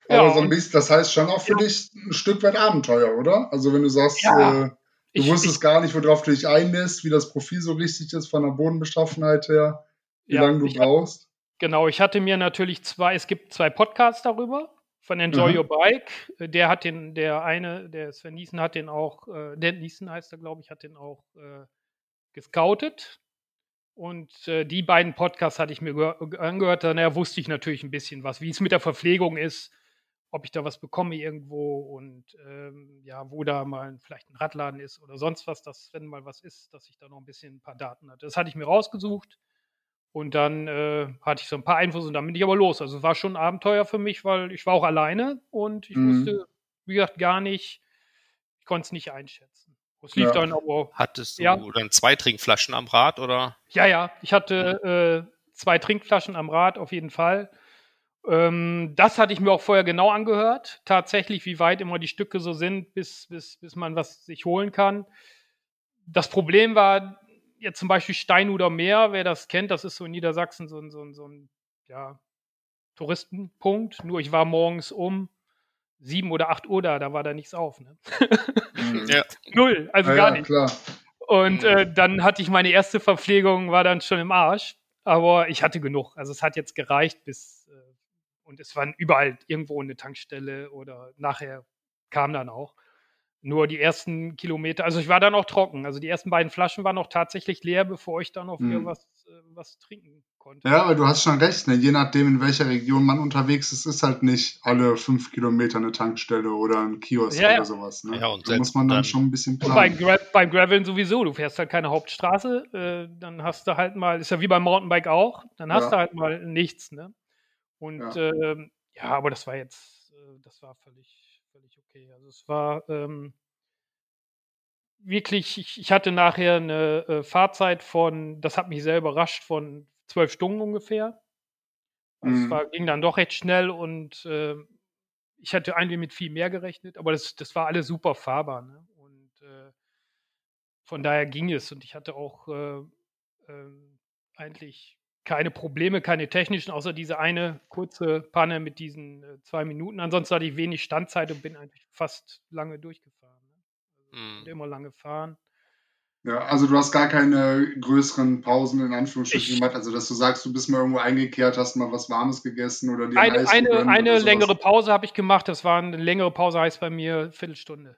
Ja, Aber so ein bisschen, das heißt schon auch für ja. dich ein Stück weit Abenteuer, oder? Also wenn du sagst, ja, äh, du ich, wusstest ich, gar nicht, worauf du dich einlässt, wie das Profil so richtig ist von der Bodenbeschaffenheit her, wie ja, lange du brauchst. Hab, genau, ich hatte mir natürlich zwei, es gibt zwei Podcasts darüber von Enjoy mhm. Your Bike. Der hat den, der eine, der Sven Niesen hat den auch, äh, der Niesen heißt er, glaube ich, hat den auch äh, gescoutet. Und äh, die beiden Podcasts hatte ich mir angehört. Dann wusste ich natürlich ein bisschen was, wie es mit der Verpflegung ist, ob ich da was bekomme irgendwo und ähm, ja, wo da mal vielleicht ein Radladen ist oder sonst was, dass wenn mal was ist, dass ich da noch ein bisschen ein paar Daten hatte. Das hatte ich mir rausgesucht und dann äh, hatte ich so ein paar Infos und dann bin ich aber los. Also es war schon ein Abenteuer für mich, weil ich war auch alleine und ich mhm. wusste, wie gesagt, gar nicht, ich konnte es nicht einschätzen. Es lief ja. dann aber. Hattest du ja. dann zwei Trinkflaschen am Rad oder? Ja, ja. Ich hatte äh, zwei Trinkflaschen am Rad auf jeden Fall. Ähm, das hatte ich mir auch vorher genau angehört. Tatsächlich, wie weit immer die Stücke so sind, bis, bis, bis man was sich holen kann. Das Problem war, jetzt zum Beispiel Steinuder Meer, wer das kennt, das ist so in Niedersachsen so ein, so ein, so ein ja, Touristenpunkt. Nur ich war morgens um sieben oder acht Uhr da, da war da nichts auf. Ne? Mhm. ja. Null, also ja, gar ja, nicht. Klar. Und mhm. äh, dann hatte ich meine erste Verpflegung, war dann schon im Arsch. Aber ich hatte genug. Also es hat jetzt gereicht bis äh, und es waren überall irgendwo eine Tankstelle oder nachher kam dann auch. Nur die ersten Kilometer, also ich war dann auch trocken. Also die ersten beiden Flaschen waren noch tatsächlich leer, bevor ich dann noch wieder mhm. was, äh, was trinken konnte. Ja, aber du hast schon recht, ne? je nachdem, in welcher Region man unterwegs ist, ist halt nicht alle fünf Kilometer eine Tankstelle oder ein Kiosk ja, oder ja. sowas. Ne? Ja, und da muss man dann, dann schon ein bisschen planen. Beim, Gra beim Graveln sowieso, du fährst halt keine Hauptstraße, äh, dann hast du halt mal, ist ja wie beim Mountainbike auch, dann hast ja. du halt mal nichts. Ne? Und ja. Ähm, ja, aber das war jetzt, äh, das war völlig, völlig okay. Also es war ähm, wirklich, ich, ich, hatte nachher eine äh, Fahrzeit von, das hat mich sehr überrascht, von zwölf Stunden ungefähr. Also mhm. Es war, ging dann doch recht schnell und äh, ich hatte eigentlich mit viel mehr gerechnet, aber das, das war alles super fahrbar. Ne? Und äh, von daher ging es und ich hatte auch äh, ähm, eigentlich keine Probleme, keine technischen, außer diese eine kurze Panne mit diesen äh, zwei Minuten. Ansonsten hatte ich wenig Standzeit und bin eigentlich fast lange durchgefahren. Ne? Also mm. Immer lange fahren. Ja, also du hast gar keine größeren Pausen in Anführungsstrichen gemacht, also dass du sagst, du bist mal irgendwo eingekehrt, hast mal was Warmes gegessen oder dir eine, eine, eine längere Pause habe ich gemacht. Das war eine längere Pause, heißt bei mir Viertelstunde.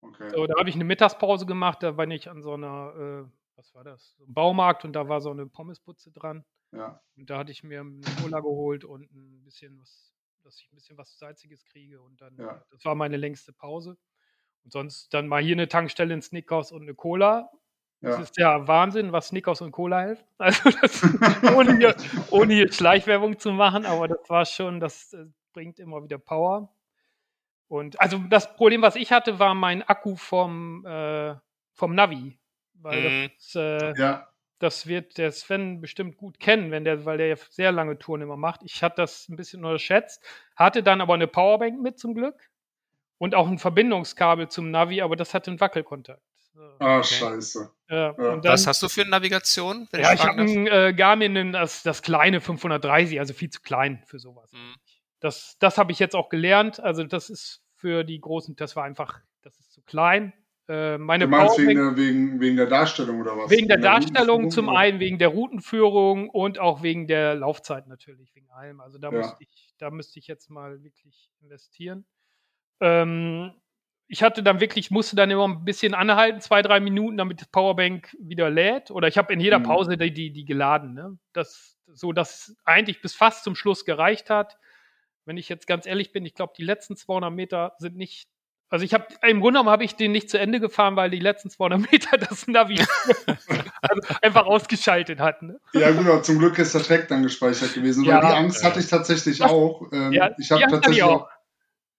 Okay. So, da habe ich eine Mittagspause gemacht, da war ich an so einer, äh, was war das, Baumarkt und da war so eine Pommesputze dran. Ja. Und da hatte ich mir eine Cola geholt und ein bisschen was, dass ich ein bisschen was Salziges kriege. Und dann, ja. das war meine längste Pause. Und sonst dann mal hier eine Tankstelle, ein Snickers und eine Cola. Das ja. ist ja Wahnsinn, was Snickers und Cola hilft. Also das, ohne, hier, ohne hier Schleichwerbung zu machen, aber das war schon, das, das bringt immer wieder Power. Und also das Problem, was ich hatte, war mein Akku vom, äh, vom Navi. Weil mhm. das, äh, ja das wird der Sven bestimmt gut kennen, wenn der, weil der ja sehr lange Touren immer macht. Ich hatte das ein bisschen unterschätzt, hatte dann aber eine Powerbank mit zum Glück und auch ein Verbindungskabel zum Navi, aber das hatte einen Wackelkontakt. Ah, okay. scheiße. Ja, ja. Was hast du für eine Navigation? ja, ich, ich habe ein äh, Garmin, das, das kleine 530, also viel zu klein für sowas. Mhm. Das, das habe ich jetzt auch gelernt. Also das ist für die großen, das war einfach, das ist zu klein. Äh, meine du meinst wegen der, wegen, wegen der Darstellung oder was? Wegen der, der Darstellung zum einen, wegen der Routenführung und auch wegen der Laufzeit natürlich, wegen allem. Also da, ja. müsste, ich, da müsste ich jetzt mal wirklich investieren. Ähm, ich hatte dann wirklich, musste dann immer ein bisschen anhalten, zwei, drei Minuten, damit das Powerbank wieder lädt. Oder ich habe in jeder mhm. Pause die, die, die geladen. Ne? Das, so dass eigentlich bis fast zum Schluss gereicht hat. Wenn ich jetzt ganz ehrlich bin, ich glaube, die letzten 200 Meter sind nicht also ich habe im Grunde genommen habe ich den nicht zu Ende gefahren, weil die letzten 200 Meter das Navi also einfach ausgeschaltet hatten. Ne? Ja genau, zum Glück ist der Track dann gespeichert gewesen. Ja, weil die Angst hatte ich tatsächlich das, auch. Ähm, ja, ich habe tatsächlich auch.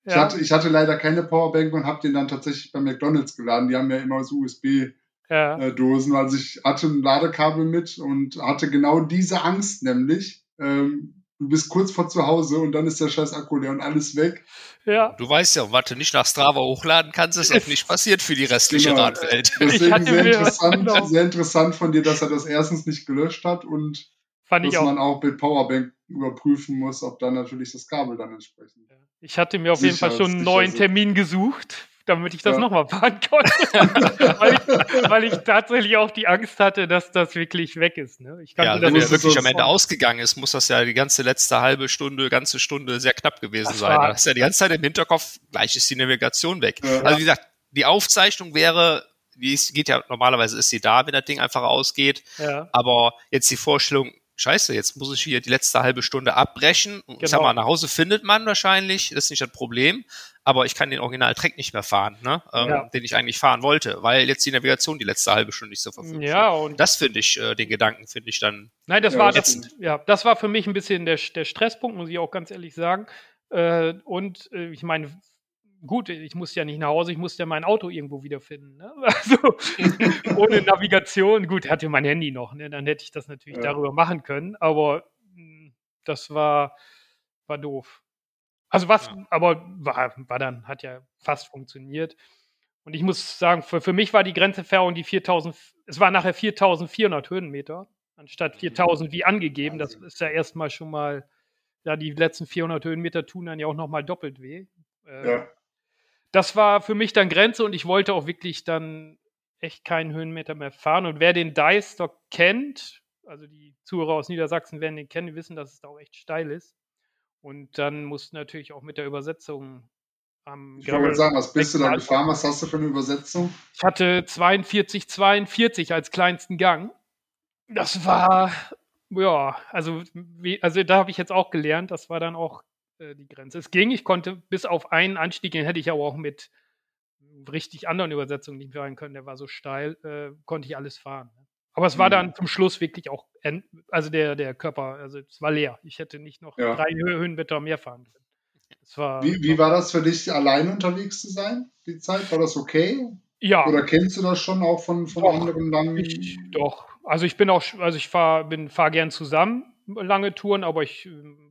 Ich, ja. hatte, ich hatte leider keine Powerbank und habe den dann tatsächlich bei McDonalds geladen. Die haben ja immer so USB-Dosen. Ja. Also ich hatte ein Ladekabel mit und hatte genau diese Angst nämlich. Ähm, du bist kurz vor zu Hause und dann ist der scheiß Akku leer und alles weg. Ja. Du weißt ja, was du nicht nach Strava hochladen kannst, ist auch nicht passiert für die restliche genau. Radwelt. Deswegen sehr interessant, genau. sehr interessant von dir, dass er das erstens nicht gelöscht hat und Fand dass auch. man auch mit Powerbank überprüfen muss, ob dann natürlich das Kabel dann entsprechend. Ich hatte mir auf jeden Fall schon einen neuen Termin gesucht damit ich das ja. nochmal fahren konnte. weil, ich, weil, ich, tatsächlich auch die Angst hatte, dass das wirklich weg ist. Ne? Ich ja, wenn er wirklich am Ende ausgegangen ist, muss das ja die ganze letzte halbe Stunde, ganze Stunde sehr knapp gewesen das sein. Das ist ja die ganze Zeit im Hinterkopf, gleich ist die Navigation weg. Ja. Also wie gesagt, die Aufzeichnung wäre die ist, geht ja normalerweise ist sie da, wenn das Ding einfach ausgeht. Ja. Aber jetzt die Vorstellung, scheiße, jetzt muss ich hier die letzte halbe Stunde abbrechen. Genau. Ich sag genau. mal, nach Hause findet man wahrscheinlich, das ist nicht das Problem, aber ich kann den Original-Track nicht mehr fahren, ne? Ähm, ja. den ich eigentlich fahren wollte, weil jetzt die Navigation die letzte halbe Stunde nicht zur Verfügung Ja, und das finde ich, äh, den Gedanken finde ich dann. Nein, das war das, ja, das war für mich ein bisschen der, der Stresspunkt, muss ich auch ganz ehrlich sagen. Äh, und äh, ich meine, gut, ich muss ja nicht nach Hause, ich muss ja mein Auto irgendwo wiederfinden. Ne? Also ohne Navigation, gut, hatte mein Handy noch, ne? dann hätte ich das natürlich ja. darüber machen können, aber hm, das war, war doof. Also was, ja. aber war, war dann, hat ja fast funktioniert. Und ich muss sagen, für, für mich war die Grenzerfahrung die 4000, es war nachher 4400 Höhenmeter, anstatt 4000 mhm. wie angegeben. Das ist ja erstmal schon mal ja, die letzten 400 Höhenmeter tun dann ja auch nochmal doppelt weh. Äh, ja. Das war für mich dann Grenze und ich wollte auch wirklich dann echt keinen Höhenmeter mehr fahren. Und wer den Deistock kennt, also die Zuhörer aus Niedersachsen werden den kennen, die wissen, dass es da auch echt steil ist. Und dann musst du natürlich auch mit der Übersetzung am Ich wollte sagen, was bist du da gefahren? Was hast du für eine Übersetzung? Ich hatte 42, 42 als kleinsten Gang. Das war, ja, also, wie, also da habe ich jetzt auch gelernt, das war dann auch äh, die Grenze. Es ging, ich konnte bis auf einen Anstieg, den hätte ich aber auch mit richtig anderen Übersetzungen nicht fahren können, der war so steil, äh, konnte ich alles fahren. Ne? Aber es war dann mhm. zum Schluss wirklich auch, also der, der Körper, also es war leer. Ich hätte nicht noch ja. drei Höhenmeter mehr fahren können. War, wie, wie war das für dich, allein unterwegs zu sein, die Zeit? War das okay? Ja. Oder kennst du das schon auch von, von doch, anderen langen? Ich, doch. Also ich bin auch, also ich fahre fahr gern zusammen lange Touren, aber ich, ähm,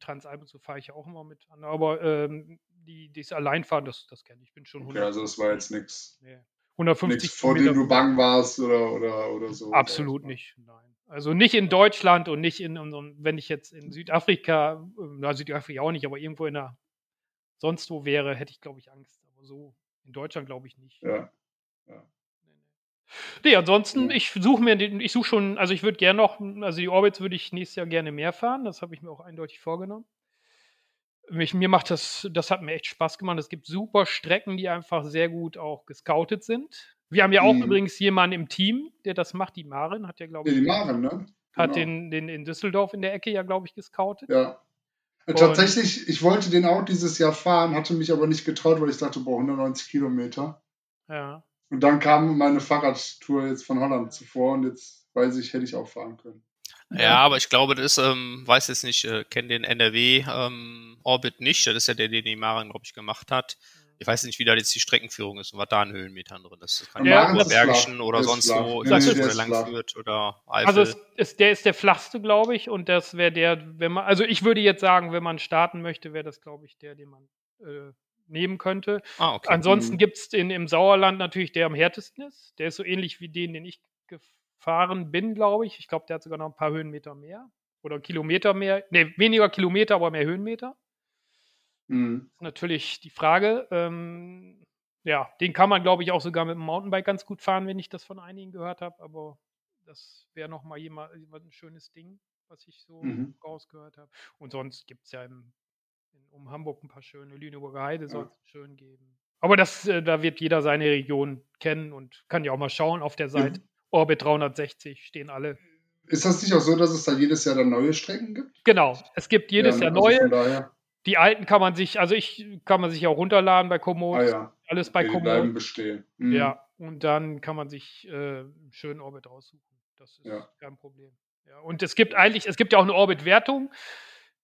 Transalpen so fahre ich ja auch immer mit an. Aber ähm, die, das Alleinfahren, das, das kenne ich. Ich bin schon 100. Okay, also das war jetzt nichts. Nee. 150 Nichts, vor dem du bang warst oder, oder, oder so. Absolut nicht, nein. Also nicht in Deutschland und nicht in unserem, wenn ich jetzt in Südafrika, na Südafrika auch nicht, aber irgendwo in der sonst wo wäre, hätte ich, glaube ich, Angst. Aber so in Deutschland glaube ich nicht. Ja. ja. Nee, ansonsten, ich suche mir, ich suche schon, also ich würde gerne noch, also die Orbits würde ich nächstes Jahr gerne mehr fahren, das habe ich mir auch eindeutig vorgenommen. Mich, mir macht das, das hat mir echt Spaß gemacht. Es gibt super Strecken, die einfach sehr gut auch gescoutet sind. Wir haben ja auch mhm. übrigens jemanden im Team, der das macht. Die Marin hat ja, glaube ich. Ja, die Marin, ne? Hat genau. den, den in Düsseldorf in der Ecke ja, glaube ich, gescoutet. Ja. Und Tatsächlich, ich wollte den auch dieses Jahr fahren, hatte mich aber nicht getraut, weil ich dachte, boah, 190 Kilometer. Ja. Und dann kam meine Fahrradtour jetzt von Holland zuvor und jetzt weiß ich, hätte ich auch fahren können. Ja, aber ich glaube, das ist, ähm, weiß jetzt nicht, äh, kenne den NRW ähm, Orbit nicht. Das ist ja der, den die Marin, glaube ich, gemacht hat. Ich weiß nicht, wie da jetzt die Streckenführung ist und was da an Höhenmetern drin ist. Das kann ja, ja Bergischen oder sonst flach. wo, ich weiß nicht, wo der lang führt oder Eifel. Also es ist, der ist der flachste, glaube ich, und das wäre der, wenn man, also ich würde jetzt sagen, wenn man starten möchte, wäre das, glaube ich, der, den man äh, nehmen könnte. Ah, okay. Ansonsten mhm. gibt es im Sauerland natürlich der am härtesten ist. Der ist so ähnlich wie den, den ich gefahren bin, glaube ich. Ich glaube, der hat sogar noch ein paar Höhenmeter mehr. Oder Kilometer mehr. Ne, weniger Kilometer, aber mehr Höhenmeter. Mhm. Natürlich die Frage. Ähm, ja, den kann man, glaube ich, auch sogar mit dem Mountainbike ganz gut fahren, wenn ich das von einigen gehört habe. Aber das wäre nochmal jemand, jemand ein schönes Ding, was ich so mhm. rausgehört habe. Und sonst gibt es ja im, in, um Hamburg ein paar schöne Lüneburger Heide, soll es schön geben. Aber das, äh, da wird jeder seine Region kennen und kann ja auch mal schauen auf der Seite. Mhm. Orbit 360 stehen alle. Ist das nicht auch so, dass es da jedes Jahr dann neue Strecken gibt? Genau, es gibt jedes ja, Jahr also neue. Die alten kann man sich, also ich kann man sich auch runterladen bei Komoot. Ah, ja. Alles bei Komoot. bleiben bestehen. Mhm. Ja, und dann kann man sich äh, einen schönen Orbit raussuchen. Das ist ja. kein Problem. Ja, und es gibt eigentlich, es gibt ja auch eine Orbit-Wertung.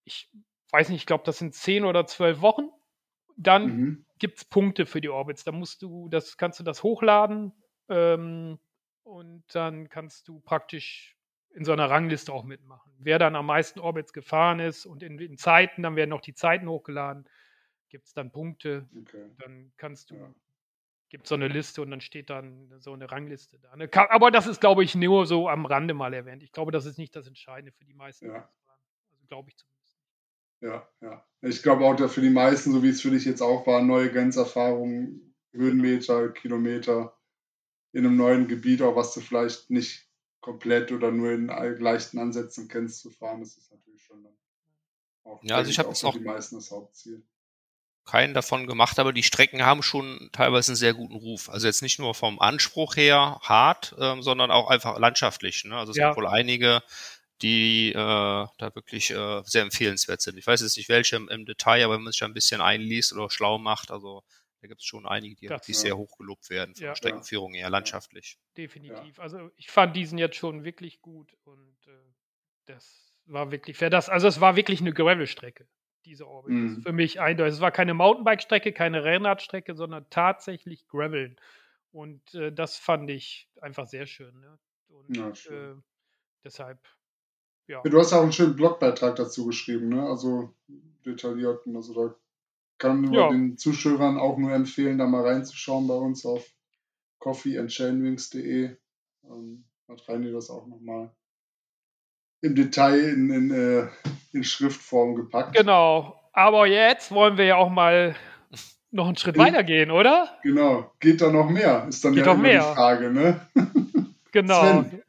Ich weiß nicht, ich glaube, das sind zehn oder zwölf Wochen. Dann mhm. gibt es Punkte für die Orbits. Da musst du, das kannst du das hochladen. Ähm, und dann kannst du praktisch in so einer Rangliste auch mitmachen. Wer dann am meisten Orbits gefahren ist und in, in Zeiten, dann werden noch die Zeiten hochgeladen, gibt es dann Punkte. Okay. Dann kannst du, ja. gibt so eine Liste und dann steht dann so eine Rangliste da. Ne? Aber das ist, glaube ich, nur so am Rande mal erwähnt. Ich glaube, das ist nicht das Entscheidende für die meisten. Ja. Also glaube ich zumindest. Ja, ja. Ich glaube auch für die meisten, so wie es für dich jetzt auch war, neue Grenzerfahrungen, Höhenmeter, Kilometer in einem neuen Gebiet, auch was du vielleicht nicht komplett oder nur in leichten Ansätzen kennst, zu fahren, das ist natürlich schon dann auch, ja, also ich habe auch die meisten das Hauptziel. Keinen davon gemacht, aber die Strecken haben schon teilweise einen sehr guten Ruf. Also jetzt nicht nur vom Anspruch her hart, ähm, sondern auch einfach landschaftlich. Ne? Also es ja. gibt wohl einige, die äh, da wirklich äh, sehr empfehlenswert sind. Ich weiß jetzt nicht welche im, im Detail, aber wenn man sich ein bisschen einliest oder schlau macht, also da gibt es schon einige, die, das, sehr hoch gelobt werden von ja, der Streckenführung eher landschaftlich. Definitiv. Also ich fand diesen jetzt schon wirklich gut und äh, das war wirklich fair. Das, also es war wirklich eine Gravel-Strecke, diese Orbit. Mhm. Für mich eindeutig. Es war keine Mountainbike-Strecke, keine Rennradstrecke, sondern tatsächlich Graveln. Und äh, das fand ich einfach sehr schön. Ne? Und ja, schön. Äh, deshalb, ja. Du hast auch einen schönen Blogbeitrag dazu geschrieben, ne? Also detaillierten, also da kann nur ja. den Zuschauern auch nur empfehlen, da mal reinzuschauen bei uns auf coffeeandchainwings.de. Ähm, hat Reini das auch nochmal im Detail in, in, äh, in Schriftform gepackt. Genau. Aber jetzt wollen wir ja auch mal noch einen Schritt weiter gehen, oder? Genau. Geht da noch mehr? Ist dann Geht ja immer mehr. die Frage, ne? Genau. Sven,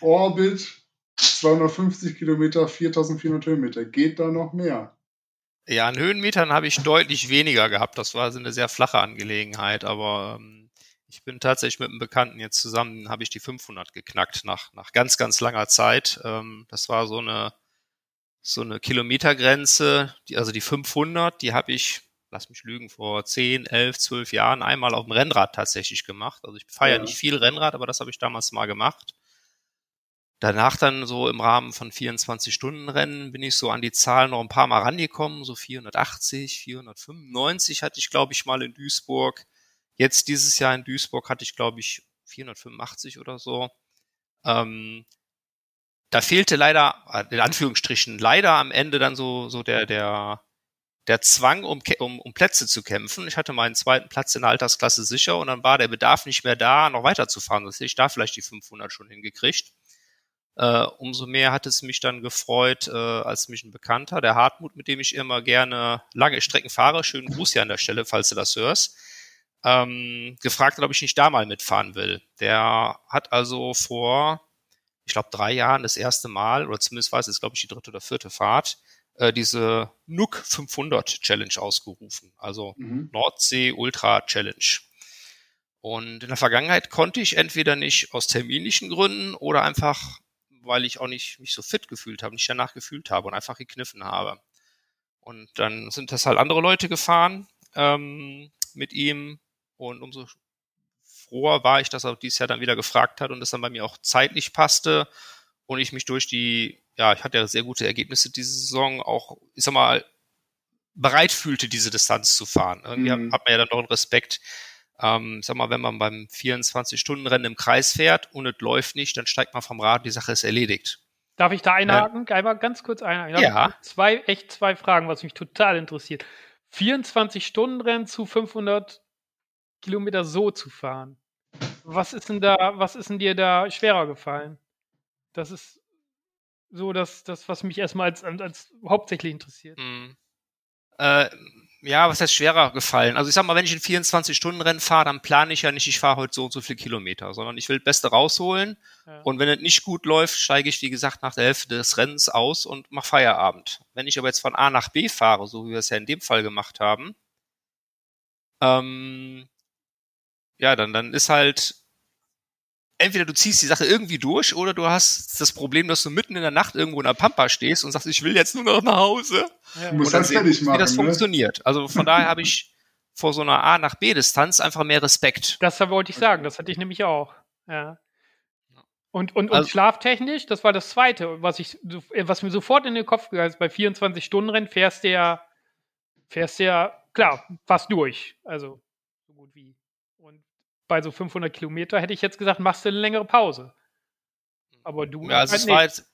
Orbit, 250 Kilometer, 4400 Höhenmeter. Geht da noch mehr? Ja, an Höhenmetern habe ich deutlich weniger gehabt. Das war so eine sehr flache Angelegenheit, aber ähm, ich bin tatsächlich mit einem Bekannten jetzt zusammen, habe ich die 500 geknackt nach, nach ganz, ganz langer Zeit. Ähm, das war so eine, so eine Kilometergrenze, die, also die 500, die habe ich, lass mich lügen, vor 10, 11, 12 Jahren einmal auf dem Rennrad tatsächlich gemacht. Also ich fahre ja. nicht viel Rennrad, aber das habe ich damals mal gemacht. Danach dann so im Rahmen von 24-Stunden-Rennen bin ich so an die Zahl noch ein paar Mal rangekommen, so 480, 495 hatte ich, glaube ich, mal in Duisburg. Jetzt dieses Jahr in Duisburg hatte ich, glaube ich, 485 oder so. Ähm, da fehlte leider, äh, in Anführungsstrichen, leider am Ende dann so, so der, der, der Zwang, um, um, um Plätze zu kämpfen. Ich hatte meinen zweiten Platz in der Altersklasse sicher und dann war der Bedarf nicht mehr da, noch weiterzufahren. Das hätte ich da vielleicht die 500 schon hingekriegt. Äh, umso mehr hat es mich dann gefreut, äh, als mich ein Bekannter, der Hartmut, mit dem ich immer gerne lange Strecken fahre, schönen Gruß hier an der Stelle, falls du das hörst, ähm, gefragt hat, ob ich nicht da mal mitfahren will. Der hat also vor, ich glaube, drei Jahren das erste Mal, oder zumindest war es jetzt, glaube ich, die dritte oder vierte Fahrt, äh, diese NUC 500 Challenge ausgerufen, also mhm. Nordsee Ultra Challenge. Und in der Vergangenheit konnte ich entweder nicht aus terminischen Gründen oder einfach weil ich auch nicht mich so fit gefühlt habe, nicht danach gefühlt habe und einfach gekniffen habe. Und dann sind das halt andere Leute gefahren ähm, mit ihm und umso froher war ich, dass er dieses Jahr dann wieder gefragt hat und es dann bei mir auch zeitlich passte und ich mich durch die, ja, ich hatte ja sehr gute Ergebnisse diese Saison auch, ich sag mal, bereit fühlte, diese Distanz zu fahren. Irgendwie mhm. hat man ja dann doch einen Respekt, ähm, sag mal, wenn man beim 24-Stunden-Rennen im Kreis fährt und es läuft nicht, dann steigt man vom Rad, die Sache ist erledigt. Darf ich da einhaken? Ja. Einmal ganz kurz einhaken. Ja. Zwei, echt zwei Fragen, was mich total interessiert. 24-Stunden-Rennen zu 500 Kilometer so zu fahren. Was ist denn da, was ist denn dir da schwerer gefallen? Das ist so das, das was mich erstmal als, als hauptsächlich interessiert. Mhm. Äh, ja, was heißt schwerer gefallen? Also ich sag mal, wenn ich ein 24-Stunden-Rennen fahre, dann plane ich ja nicht, ich fahre heute so und so viele Kilometer, sondern ich will das Beste rausholen. Ja. Und wenn es nicht gut läuft, steige ich, wie gesagt, nach der Hälfte des Rennens aus und mache Feierabend. Wenn ich aber jetzt von A nach B fahre, so wie wir es ja in dem Fall gemacht haben, ähm, ja, dann, dann ist halt entweder du ziehst die Sache irgendwie durch oder du hast das Problem, dass du mitten in der Nacht irgendwo in der Pampa stehst und sagst, ich will jetzt nur noch nach Hause. Ja. Du musst das fertig machen. Wie das ne? funktioniert. Also von daher habe ich vor so einer A nach B Distanz einfach mehr Respekt. Das wollte ich sagen, das hatte ich nämlich auch. Ja. Und, und, und also, schlaftechnisch, das war das Zweite, was, ich, was mir sofort in den Kopf gegangen ist, bei 24-Stunden-Rennen fährst du ja, fährst du ja, klar, fast durch. Also bei so 500 Kilometer hätte ich jetzt gesagt, machst du eine längere Pause. Aber du. Ja, also halt es war, jetzt,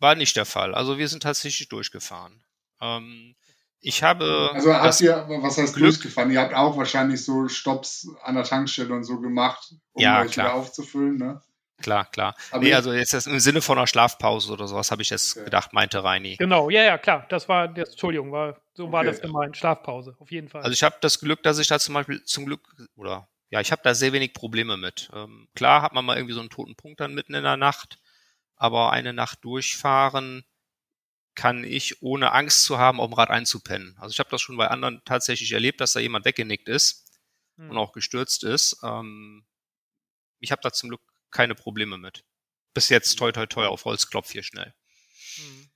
war nicht der Fall. Also wir sind tatsächlich durchgefahren. Ähm, ich habe. Also habt ihr, was heißt Glück, durchgefahren? Ihr habt auch wahrscheinlich so Stops an der Tankstelle und so gemacht, um ja, euch klar. wieder aufzufüllen, ne? Klar, klar. Aber nee, also jetzt im Sinne von einer Schlafpause oder sowas habe ich jetzt okay. gedacht, meinte Reini. Genau, ja, ja, klar. Das war, das, Entschuldigung, war, so okay. war das gemeint. Schlafpause, auf jeden Fall. Also ich habe das Glück, dass ich da zum Beispiel zum Glück, oder ja, ich habe da sehr wenig Probleme mit. Ähm, klar hat man mal irgendwie so einen toten Punkt dann mitten in der Nacht, aber eine Nacht durchfahren kann ich, ohne Angst zu haben, auf dem Rad einzupennen. Also ich habe das schon bei anderen tatsächlich erlebt, dass da jemand weggenickt ist hm. und auch gestürzt ist. Ähm, ich habe da zum Glück keine Probleme mit. Bis jetzt toi toi toi auf Holzklopf hier schnell. Hm.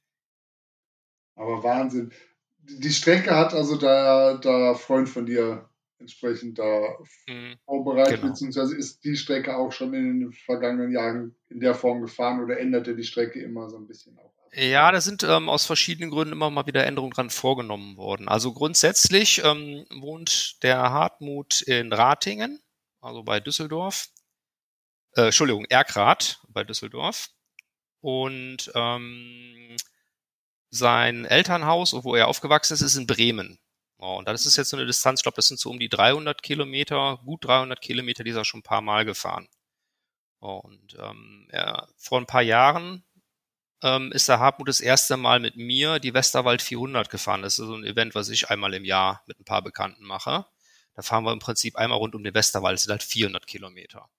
Aber Wahnsinn. Die Strecke hat also der, der Freund von dir entsprechend da mhm, vorbereitet, genau. beziehungsweise ist die Strecke auch schon in den vergangenen Jahren in der Form gefahren oder änderte die Strecke immer so ein bisschen auch? Ja, da sind ähm, aus verschiedenen Gründen immer mal wieder Änderungen dran vorgenommen worden. Also grundsätzlich ähm, wohnt der Hartmut in Ratingen, also bei Düsseldorf. Äh, Entschuldigung, Erkrath bei Düsseldorf. Und ähm, sein Elternhaus, wo er aufgewachsen ist, ist in Bremen. Oh, und das ist jetzt so eine Distanz, ich glaube, das sind so um die 300 Kilometer, gut 300 Kilometer, die ist er schon ein paar Mal gefahren. Und ähm, ja, vor ein paar Jahren ähm, ist der Hartmut das erste Mal mit mir die Westerwald 400 gefahren. Das ist so ein Event, was ich einmal im Jahr mit ein paar Bekannten mache. Da fahren wir im Prinzip einmal rund um den Westerwald. Das sind halt 400 Kilometer.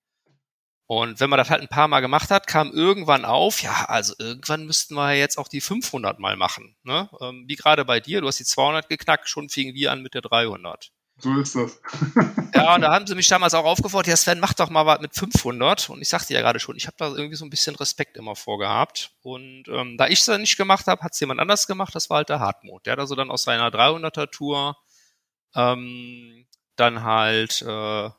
Und wenn man das halt ein paar Mal gemacht hat, kam irgendwann auf, ja, also irgendwann müssten wir jetzt auch die 500 mal machen. Ne? Ähm, wie gerade bei dir, du hast die 200 geknackt, schon fingen wir an mit der 300. So ist das. ja, und da haben sie mich damals auch aufgefordert, ja Sven, mach doch mal was mit 500. Und ich sagte ja gerade schon, ich habe da irgendwie so ein bisschen Respekt immer vorgehabt. Und ähm, da ich es dann nicht gemacht habe, hat es jemand anders gemacht, das war halt der Hartmut. Der hat also dann aus seiner 300er-Tour ähm, dann halt äh,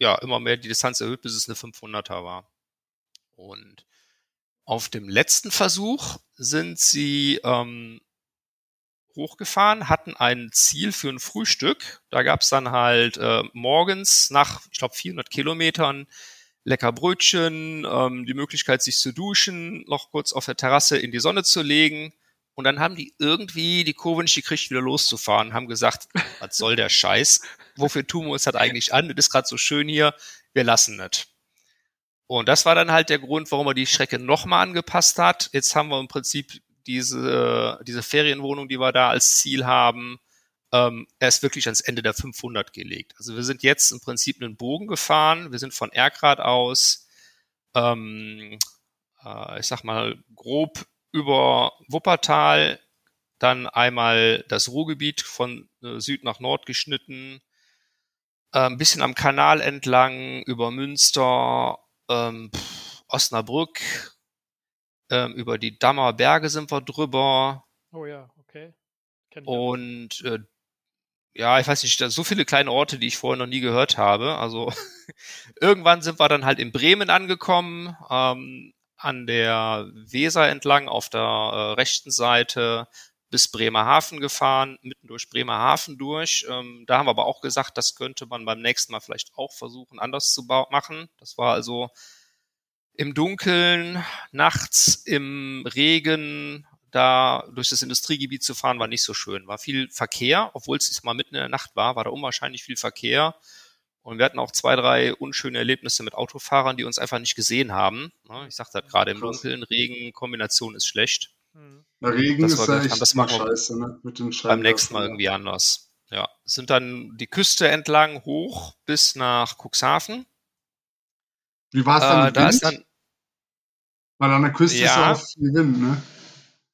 ja immer mehr die Distanz erhöht, bis es eine 500er war. Und auf dem letzten Versuch sind sie ähm, hochgefahren, hatten ein Ziel für ein Frühstück. Da gab's dann halt äh, morgens nach, ich glaube, 400 Kilometern lecker Brötchen, ähm, die Möglichkeit, sich zu duschen, noch kurz auf der Terrasse in die Sonne zu legen. Und dann haben die irgendwie die Kurve nicht gekriegt, wieder loszufahren, haben gesagt, was soll der Scheiß? Wofür tun wir uns das eigentlich an? Das ist gerade so schön hier, wir lassen das. Und das war dann halt der Grund, warum er die Strecke nochmal angepasst hat. Jetzt haben wir im Prinzip diese, diese Ferienwohnung, die wir da als Ziel haben, ähm, erst wirklich ans Ende der 500 gelegt. Also wir sind jetzt im Prinzip einen Bogen gefahren. Wir sind von Erkrad aus, ähm, äh, ich sag mal, grob über Wuppertal, dann einmal das Ruhrgebiet von äh, Süd nach Nord geschnitten, äh, ein bisschen am Kanal entlang, über Münster, ähm, Osnabrück, ähm, über die Dammer Berge sind wir drüber. Oh ja, okay. Und äh, ja, ich weiß nicht, so viele kleine Orte, die ich vorher noch nie gehört habe. Also irgendwann sind wir dann halt in Bremen angekommen, ähm, an der Weser entlang auf der äh, rechten Seite bis Bremerhaven gefahren, mitten durch Bremerhaven durch. Ähm, da haben wir aber auch gesagt, das könnte man beim nächsten Mal vielleicht auch versuchen, anders zu machen. Das war also im Dunkeln, nachts im Regen, da durch das Industriegebiet zu fahren, war nicht so schön. War viel Verkehr, obwohl es mal mitten in der Nacht war, war da unwahrscheinlich viel Verkehr. Und wir hatten auch zwei, drei unschöne Erlebnisse mit Autofahrern, die uns einfach nicht gesehen haben. Ich sagte halt gerade im Dunkeln, Regen, Kombination ist schlecht. Der Regen das ist ja echt das machen scheiße, ne? Mit den beim nächsten Mal irgendwie anders. Ja, sind dann die Küste entlang hoch bis nach Cuxhaven. Wie war es dann äh, mit da Wind? Ist dann, weil an der Küste ja. ist ja auch viel Wind, ne?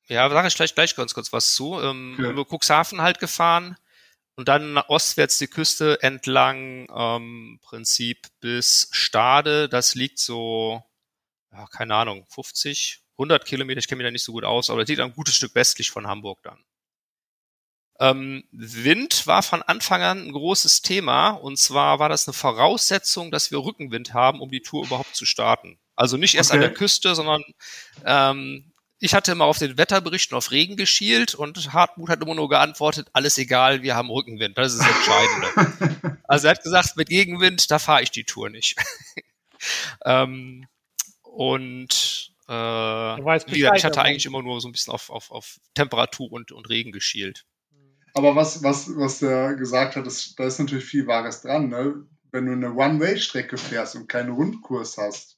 Ja, sage ich gleich, gleich ganz kurz was zu. Ähm, okay. Über Cuxhaven halt gefahren und dann ostwärts die Küste entlang, ähm, Prinzip bis Stade. Das liegt so, ja, keine Ahnung, 50, 100 Kilometer, ich kenne mich da nicht so gut aus, aber das liegt ein gutes Stück westlich von Hamburg dann. Ähm, Wind war von Anfang an ein großes Thema und zwar war das eine Voraussetzung, dass wir Rückenwind haben, um die Tour überhaupt zu starten. Also nicht erst okay. an der Küste, sondern ähm, ich hatte immer auf den Wetterberichten auf Regen geschielt und Hartmut hat immer nur geantwortet, alles egal, wir haben Rückenwind, das ist das Entscheidende. also er hat gesagt, mit Gegenwind, da fahre ich die Tour nicht. ähm, und äh, wie gesagt, ich hatte eigentlich immer nur so ein bisschen auf, auf, auf Temperatur und, und Regen geschielt. Aber was, was, was der gesagt hat, ist, da ist natürlich viel Wahres dran. Ne? Wenn du eine One-Way-Strecke fährst und keinen Rundkurs hast,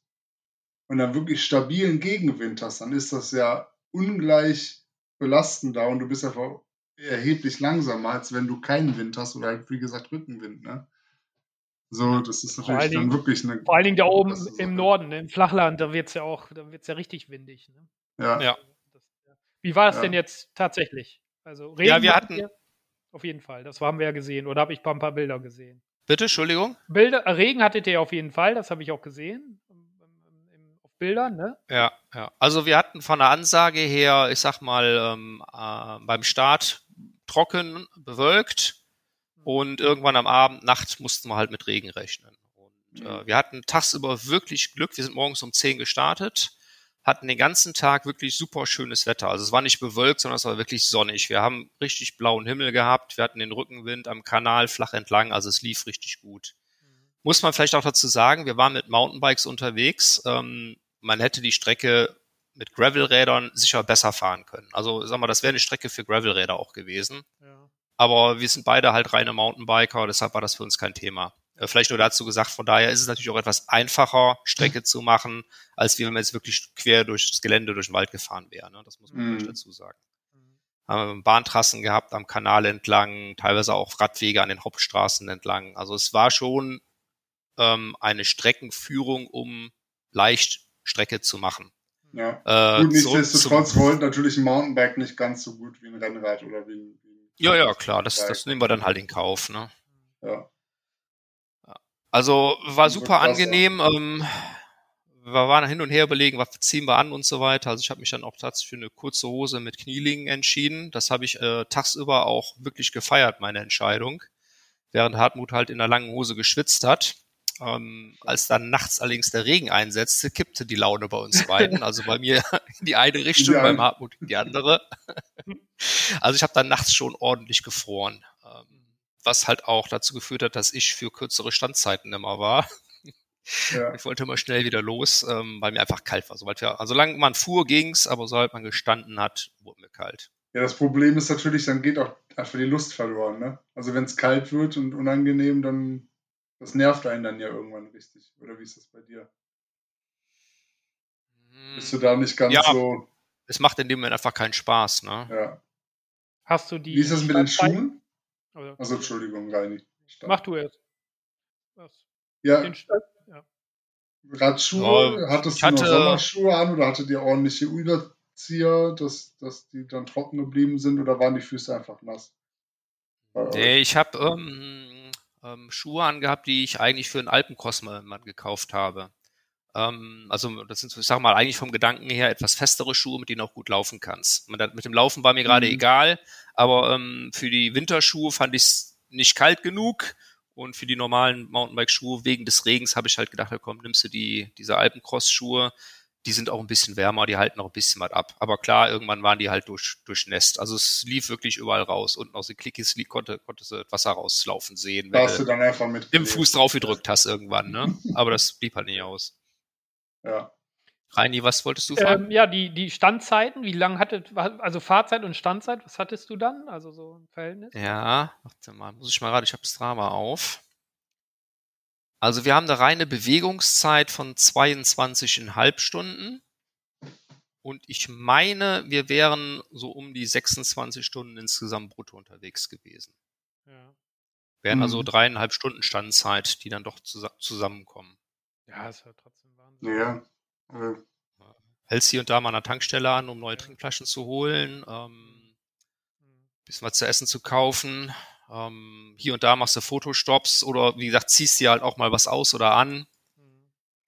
und dann wirklich stabilen Gegenwind hast, dann ist das ja ungleich belastender und du bist einfach erheblich langsamer, als wenn du keinen Wind hast oder halt, wie gesagt, Rückenwind. Ne? So, das ist natürlich dann wirklich eine. Vor allen Dingen da oben im Norden, ne, im Flachland, da wird es ja auch, da wird ja richtig windig. Ne? Ja. ja. Wie war es ja. denn jetzt tatsächlich? Also Regen ja, wir hatten. Auf jeden Fall, das haben wir ja gesehen. Oder habe ich ein paar Bilder gesehen? Bitte, Entschuldigung? Bilder, Regen hattet ihr auf jeden Fall, das habe ich auch gesehen. Bildern, ne? Ja, ja. Also wir hatten von der Ansage her, ich sag mal, ähm, äh, beim Start trocken, bewölkt und irgendwann am Abend, Nacht mussten wir halt mit Regen rechnen. Und äh, mhm. wir hatten tagsüber wirklich Glück. Wir sind morgens um 10 gestartet, hatten den ganzen Tag wirklich super schönes Wetter. Also es war nicht bewölkt, sondern es war wirklich sonnig. Wir haben richtig blauen Himmel gehabt. Wir hatten den Rückenwind am Kanal flach entlang. Also es lief richtig gut. Mhm. Muss man vielleicht auch dazu sagen, wir waren mit Mountainbikes unterwegs. Ähm, man hätte die Strecke mit Gravelrädern sicher besser fahren können. Also sag mal, das wäre eine Strecke für Gravelräder auch gewesen. Ja. Aber wir sind beide halt reine Mountainbiker, deshalb war das für uns kein Thema. Äh, vielleicht nur dazu gesagt, von daher ist es natürlich auch etwas einfacher, Strecke zu machen, als wenn man jetzt wirklich quer durchs Gelände, durch den Wald gefahren wäre. Ne? Das muss man mhm. dazu sagen. Haben Bahntrassen gehabt am Kanal entlang, teilweise auch Radwege an den Hauptstraßen entlang. Also es war schon ähm, eine Streckenführung, um leicht Strecke zu machen. Ja. Äh, gut, nichtsdestotrotz rollt natürlich ein Mountainbike nicht ganz so gut wie ein Rennrad oder wie ein. Ja, ja, klar, das, das nehmen wir dann halt in Kauf. Ne? Ja. Also war super angenehm. Ähm, wir waren hin und her überlegen, was ziehen wir an und so weiter. Also ich habe mich dann auch tatsächlich für eine kurze Hose mit Knielingen entschieden. Das habe ich äh, tagsüber auch wirklich gefeiert, meine Entscheidung. Während Hartmut halt in der langen Hose geschwitzt hat. Ähm, als dann nachts allerdings der Regen einsetzte, kippte die Laune bei uns beiden. Also bei mir in die eine Richtung, ja. beim Hartmut in die andere. also ich habe dann nachts schon ordentlich gefroren. Ähm, was halt auch dazu geführt hat, dass ich für kürzere Standzeiten immer war. Ja. Ich wollte immer schnell wieder los, ähm, weil mir einfach kalt war. Sobald wir, also solange man fuhr, ging's, aber sobald man gestanden hat, wurde mir kalt. Ja, das Problem ist natürlich, dann geht auch einfach die Lust verloren. Ne? Also wenn es kalt wird und unangenehm, dann das nervt einen dann ja irgendwann richtig. Oder wie ist das bei dir? Bist du da nicht ganz ja, so. Es macht in dem Moment einfach keinen Spaß, ne? Ja. Hast du die. Wie ist das mit den Schuhen? Also, Entschuldigung, Reini. Mach du erst. Was? Ja. ja. Radschuhe, oh, hattest du hatte, noch Sommerschuhe an oder hattet ihr ordentliche Überzieher, dass, dass die dann trocken geblieben sind oder waren die Füße einfach nass? Nee, ich habe ähm, ähm, Schuhe angehabt, die ich eigentlich für einen mal gekauft habe. Ähm, also das sind, ich sag mal, eigentlich vom Gedanken her etwas festere Schuhe, mit denen du auch gut laufen kannst. Mit dem Laufen war mir gerade mhm. egal, aber ähm, für die Winterschuhe fand ich es nicht kalt genug und für die normalen Mountainbike-Schuhe wegen des Regens habe ich halt gedacht, ja, komm, nimmst du die, diese Alpencross-Schuhe, die sind auch ein bisschen wärmer, die halten auch ein bisschen was ab. Aber klar, irgendwann waren die halt durch, durchnässt. Also es lief wirklich überall raus. Unten aus den Klickis konnte, konnte sie Wasser rauslaufen sehen. Wenn du dann einfach mit im Fuß drauf gedrückt hast irgendwann, ne? Aber das blieb halt nicht aus. Ja. Reini, was wolltest du fragen? Ähm, ja, die, die Standzeiten, wie lange hattet, also Fahrzeit und Standzeit, was hattest du dann? Also so ein Verhältnis? Ja, warte mal, muss ich mal gerade, ich habe Strava auf. Also wir haben eine reine Bewegungszeit von 22,5 Stunden. Und ich meine, wir wären so um die 26 Stunden insgesamt brutto unterwegs gewesen. Ja. Wären also mhm. also dreieinhalb Stunden Standzeit, die dann doch zusammenkommen. Ja, ist ja trotzdem Wahnsinn. Ja. Äh. Hältst hier und da mal an der Tankstelle an, um neue Trinkflaschen zu holen, ähm, mhm. bisschen was zu essen zu kaufen. Ähm, hier und da machst du Fotostops oder wie gesagt, ziehst dir halt auch mal was aus oder an.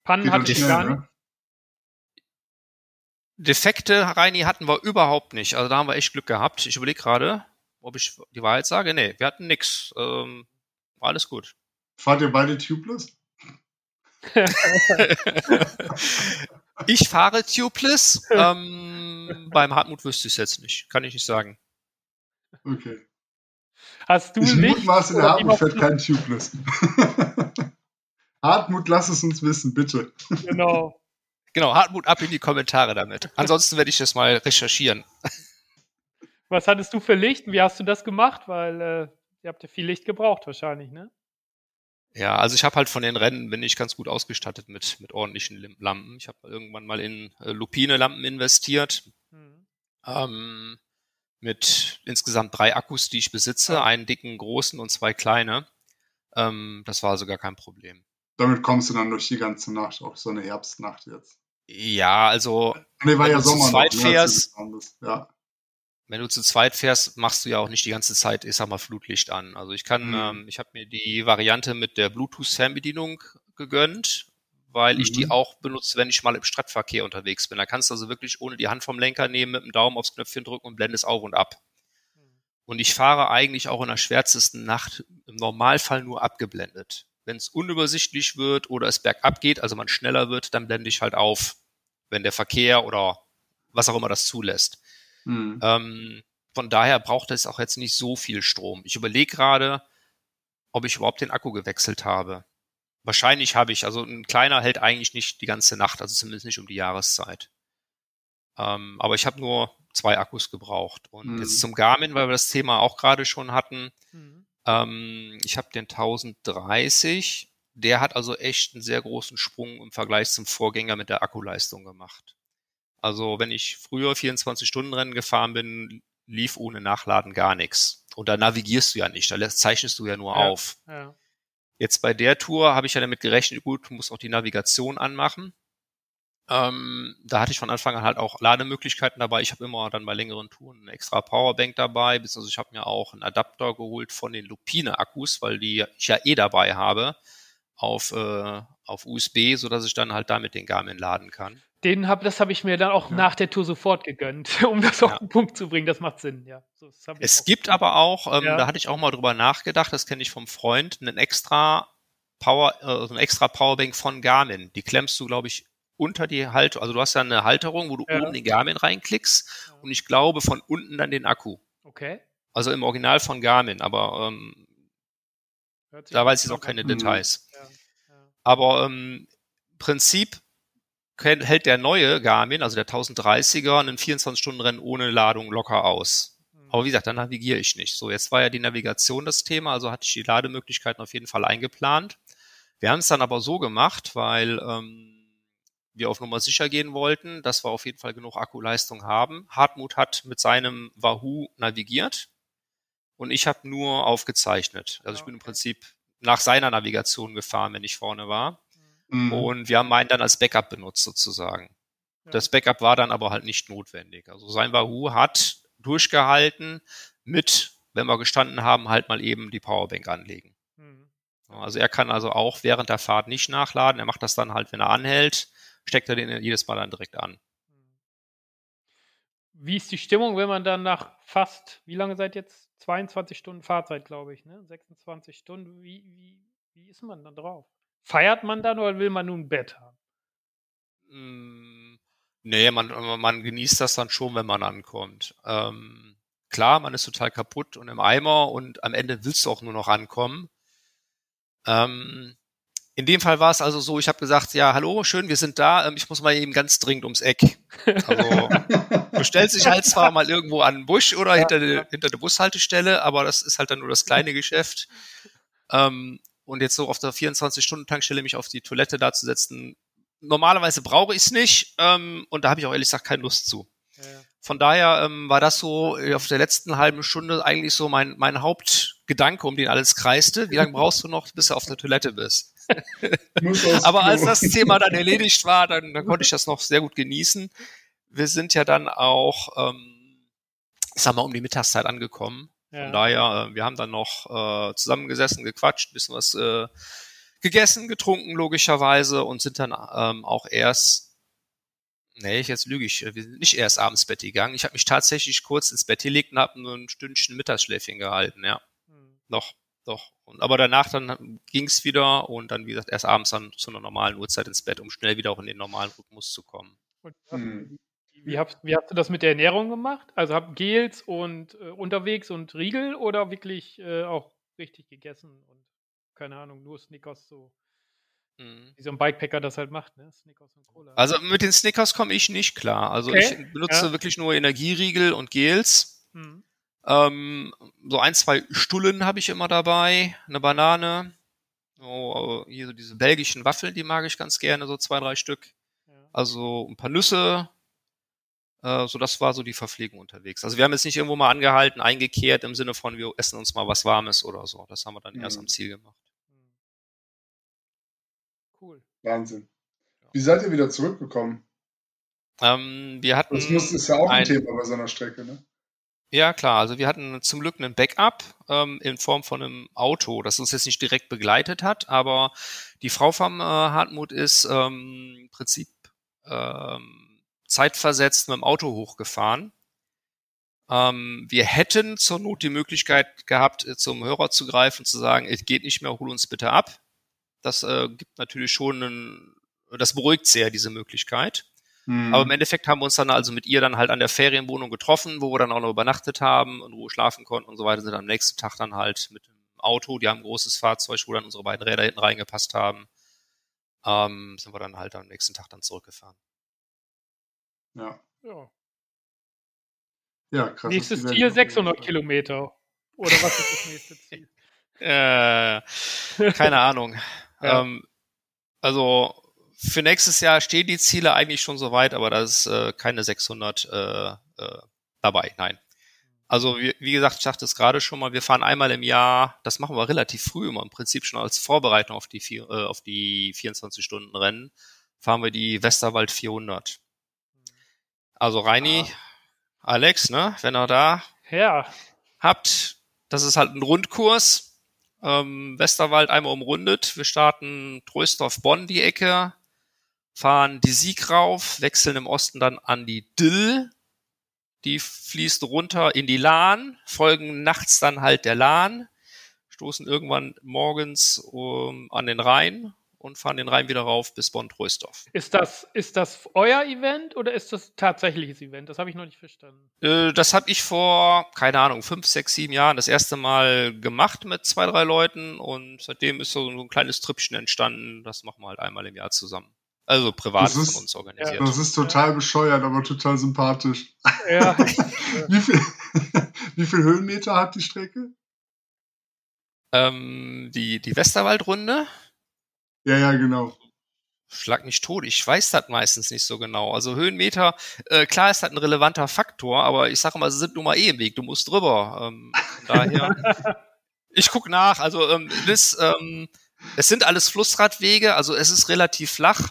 Pannen hatte ich gar nicht. Defekte, Reini, hatten wir überhaupt nicht. Also da haben wir echt Glück gehabt. Ich überlege gerade, ob ich die Wahrheit sage. Nee, wir hatten nix. Ähm, war alles gut. Fahrt ihr beide tubeless? ich fahre tubeless. Ähm, beim Hartmut wüsste ich es jetzt nicht. Kann ich nicht sagen. Okay. Hast du ich nicht? Mutmaße, der Hartmut fährt kein Tubeless. Hartmut, lass es uns wissen, bitte. Genau. Genau, Hartmut, ab in die Kommentare damit. Ansonsten werde ich das mal recherchieren. Was hattest du für Licht? Wie hast du das gemacht? Weil äh, ihr habt ja viel Licht gebraucht wahrscheinlich, ne? Ja, also ich habe halt von den Rennen bin ich ganz gut ausgestattet mit mit ordentlichen Lampen. Ich habe irgendwann mal in äh, Lupine-Lampen investiert. Mhm. Ähm, mit insgesamt drei Akkus, die ich besitze, einen dicken, großen und zwei kleine. Ähm, das war sogar kein Problem. Damit kommst du dann durch die ganze Nacht, auch so eine Herbstnacht jetzt. Ja, also nee, war wenn ja du Sommer zu zweit noch, ne, fährst, ja. wenn du zu zweit fährst, machst du ja auch nicht die ganze Zeit, ich sag mal, Flutlicht an. Also ich kann, mhm. ähm, ich habe mir die Variante mit der Bluetooth-Fernbedienung gegönnt weil mhm. ich die mhm. auch benutze, wenn ich mal im Stadtverkehr unterwegs bin. Da kannst du also wirklich ohne die Hand vom Lenker nehmen, mit dem Daumen aufs Knöpfchen drücken und blendest auf und ab. Und ich fahre eigentlich auch in der schwärzesten Nacht im Normalfall nur abgeblendet. Wenn es unübersichtlich wird oder es bergab geht, also man schneller wird, dann blende ich halt auf, wenn der Verkehr oder was auch immer das zulässt. Mhm. Ähm, von daher braucht es auch jetzt nicht so viel Strom. Ich überlege gerade, ob ich überhaupt den Akku gewechselt habe. Wahrscheinlich habe ich, also ein kleiner hält eigentlich nicht die ganze Nacht, also zumindest nicht um die Jahreszeit. Ähm, aber ich habe nur zwei Akkus gebraucht. Und mhm. jetzt zum Garmin, weil wir das Thema auch gerade schon hatten. Mhm. Ähm, ich habe den 1030. Der hat also echt einen sehr großen Sprung im Vergleich zum Vorgänger mit der Akkuleistung gemacht. Also wenn ich früher 24-Stunden-Rennen gefahren bin, lief ohne Nachladen gar nichts. Und da navigierst du ja nicht, da zeichnest du ja nur ja, auf. Ja. Jetzt bei der Tour habe ich ja damit gerechnet, gut, du musst auch die Navigation anmachen. Ähm, da hatte ich von Anfang an halt auch Lademöglichkeiten dabei. Ich habe immer dann bei längeren Touren eine extra Powerbank dabei, beziehungsweise ich habe mir auch einen Adapter geholt von den Lupine-Akkus, weil die ich ja eh dabei habe, auf, äh, auf USB, so dass ich dann halt damit den Garmin laden kann. Den hab, das habe ich mir dann auch ja. nach der Tour sofort gegönnt, um das auf den Punkt zu bringen. Das macht Sinn, ja. So, es gibt aber auch, ähm, ja. da hatte ich auch mal drüber nachgedacht, das kenne ich vom Freund, einen extra Power, äh, so eine extra Powerbank von Garmin. Die klemmst du, glaube ich, unter die Halterung, also du hast ja eine Halterung, wo du oben den Garmin reinklickst und ich glaube von unten dann den Akku. Okay. Also im Original von Garmin, aber ähm, da weiß ich auch keine Details. Aber ähm, im Prinzip hält der neue Garmin, also der 1030er, einen 24-Stunden-Rennen ohne Ladung locker aus. Mhm. Aber wie gesagt, da navigiere ich nicht. So, jetzt war ja die Navigation das Thema, also hatte ich die Lademöglichkeiten auf jeden Fall eingeplant. Wir haben es dann aber so gemacht, weil ähm, wir auf Nummer sicher gehen wollten, dass wir auf jeden Fall genug Akkuleistung haben. Hartmut hat mit seinem Wahoo navigiert und ich habe nur aufgezeichnet. Also ich bin im Prinzip nach seiner Navigation gefahren, wenn ich vorne war. Mhm. Und wir haben meinen dann als Backup benutzt sozusagen. Ja. Das Backup war dann aber halt nicht notwendig. Also sein Wahoo hat durchgehalten mit, wenn wir gestanden haben, halt mal eben die Powerbank anlegen. Mhm. Also er kann also auch während der Fahrt nicht nachladen. Er macht das dann halt, wenn er anhält steckt er den jedes Mal dann direkt an. Wie ist die Stimmung, wenn man dann nach fast, wie lange seid jetzt? 22 Stunden Fahrzeit, glaube ich, ne? 26 Stunden. Wie, wie, wie ist man dann drauf? Feiert man dann oder will man nun ein Bett haben? Mm, nee, man, man genießt das dann schon, wenn man ankommt. Ähm, klar, man ist total kaputt und im Eimer und am Ende willst du auch nur noch ankommen. Ähm, in dem Fall war es also so, ich habe gesagt, ja, hallo, schön, wir sind da, ähm, ich muss mal eben ganz dringend ums Eck. Also du stellst dich halt zwar mal irgendwo an den Busch oder ja, hinter, ja. hinter der Bushaltestelle, aber das ist halt dann nur das kleine Geschäft. Ähm, und jetzt so auf der 24-Stunden-Tankstelle mich auf die Toilette da zu setzen, normalerweise brauche ich es nicht ähm, und da habe ich auch ehrlich gesagt keine Lust zu. Ja. Von daher ähm, war das so äh, auf der letzten halben Stunde eigentlich so mein, mein Hauptgedanke, um den alles kreiste. Wie lange brauchst du noch, bis du auf der Toilette bist? Aber als das Thema dann erledigt war, dann, dann konnte ich das noch sehr gut genießen. Wir sind ja dann auch, ähm, ich sag mal, um die Mittagszeit angekommen. Ja. Von daher, äh, wir haben dann noch äh, zusammengesessen, gequatscht, bisschen was äh, gegessen, getrunken, logischerweise, und sind dann ähm, auch erst, nee, ich jetzt lüge ich, wir sind nicht erst abends Bett gegangen. Ich habe mich tatsächlich kurz ins Bett gelegt und habe nur ein Stündchen Mittagsschläfchen gehalten, ja. Hm. Noch, doch. Und, aber danach dann ging es wieder und dann, wie gesagt, erst abends dann zu einer normalen Uhrzeit ins Bett, um schnell wieder auch in den normalen Rhythmus zu kommen. Und, hm. Wie, hast, wie hast du das mit der Ernährung gemacht? Also habt Gels und äh, unterwegs und Riegel oder wirklich äh, auch richtig gegessen und keine Ahnung, nur Snickers so? Mhm. Wie so ein Bikepacker das halt macht, ne? Snickers und Cola. Also mit den Snickers komme ich nicht klar. Also okay. ich benutze ja. wirklich nur Energieriegel und Gels. Mhm. Ähm, so ein, zwei Stullen habe ich immer dabei, eine Banane. Oh, hier so diese belgischen Waffeln, die mag ich ganz gerne, so zwei, drei Stück. Ja. Also ein paar Nüsse. Äh, so, das war so die Verpflegung unterwegs. Also wir haben jetzt nicht irgendwo mal angehalten, eingekehrt im Sinne von, wir essen uns mal was Warmes oder so. Das haben wir dann mhm. erst am Ziel gemacht. Cool. Wahnsinn. Wie seid ihr wieder zurückgekommen? Ähm, wir hatten. Das muss, ist ja auch ein, ein Thema bei so einer Strecke, ne? Ja, klar. Also wir hatten zum Glück einen Backup ähm, in Form von einem Auto, das uns jetzt nicht direkt begleitet hat, aber die Frau vom äh, Hartmut ist ähm, im Prinzip ähm, zeitversetzt mit dem Auto hochgefahren. Ähm, wir hätten zur Not die Möglichkeit gehabt, äh, zum Hörer zu greifen, zu sagen, es geht nicht mehr, hol uns bitte ab. Das äh, gibt natürlich schon einen, das beruhigt sehr diese Möglichkeit. Mhm. Aber im Endeffekt haben wir uns dann also mit ihr dann halt an der Ferienwohnung getroffen, wo wir dann auch noch übernachtet haben, in Ruhe schlafen konnten und so weiter, sind am nächsten Tag dann halt mit dem Auto, die haben ein großes Fahrzeug, wo dann unsere beiden Räder hinten reingepasst haben, ähm, sind wir dann halt am nächsten Tag dann zurückgefahren. Ja. Ja. Ja, krass. Nächstes Ziel 600 Kilometer. Oder was ist das nächste Ziel? Äh, keine Ahnung. Ja. Ähm, also für nächstes Jahr stehen die Ziele eigentlich schon soweit, aber da ist äh, keine 600 äh, äh, dabei. Nein. Also wie, wie gesagt, ich sagte es gerade schon mal, wir fahren einmal im Jahr, das machen wir relativ früh immer, im Prinzip schon als Vorbereitung auf die, vier, äh, auf die 24-Stunden-Rennen, fahren wir die Westerwald 400. Also Reini, ah. Alex, ne, wenn ihr da ja. habt, das ist halt ein Rundkurs, ähm, Westerwald einmal umrundet, wir starten Trösdorf-Bonn die Ecke, fahren die Sieg rauf, wechseln im Osten dann an die Dill, die fließt runter in die Lahn, folgen nachts dann halt der Lahn, stoßen irgendwann morgens um, an den Rhein und fahren den Rhein wieder rauf bis Bonn-Trösdorf. Ist das, ist das euer Event oder ist das tatsächliches Event? Das habe ich noch nicht verstanden. Äh, das habe ich vor, keine Ahnung, fünf, sechs, sieben Jahren das erste Mal gemacht mit zwei, drei Leuten und seitdem ist so ein kleines Trüppchen entstanden. Das machen wir halt einmal im Jahr zusammen. Also privat ist, von uns organisiert. Ja, das ist total bescheuert, aber total sympathisch. Ja. wie, viel, wie viel Höhenmeter hat die Strecke? Ähm, die, die Westerwaldrunde? Ja, ja, genau. Schlag nicht tot. Ich weiß das meistens nicht so genau. Also Höhenmeter, äh, klar ist das ein relevanter Faktor, aber ich sage mal, sie sind nun mal eh im Weg. Du musst drüber. Ähm, daher. ich guck nach. Also ähm, bis, ähm, es sind alles Flussradwege, also es ist relativ flach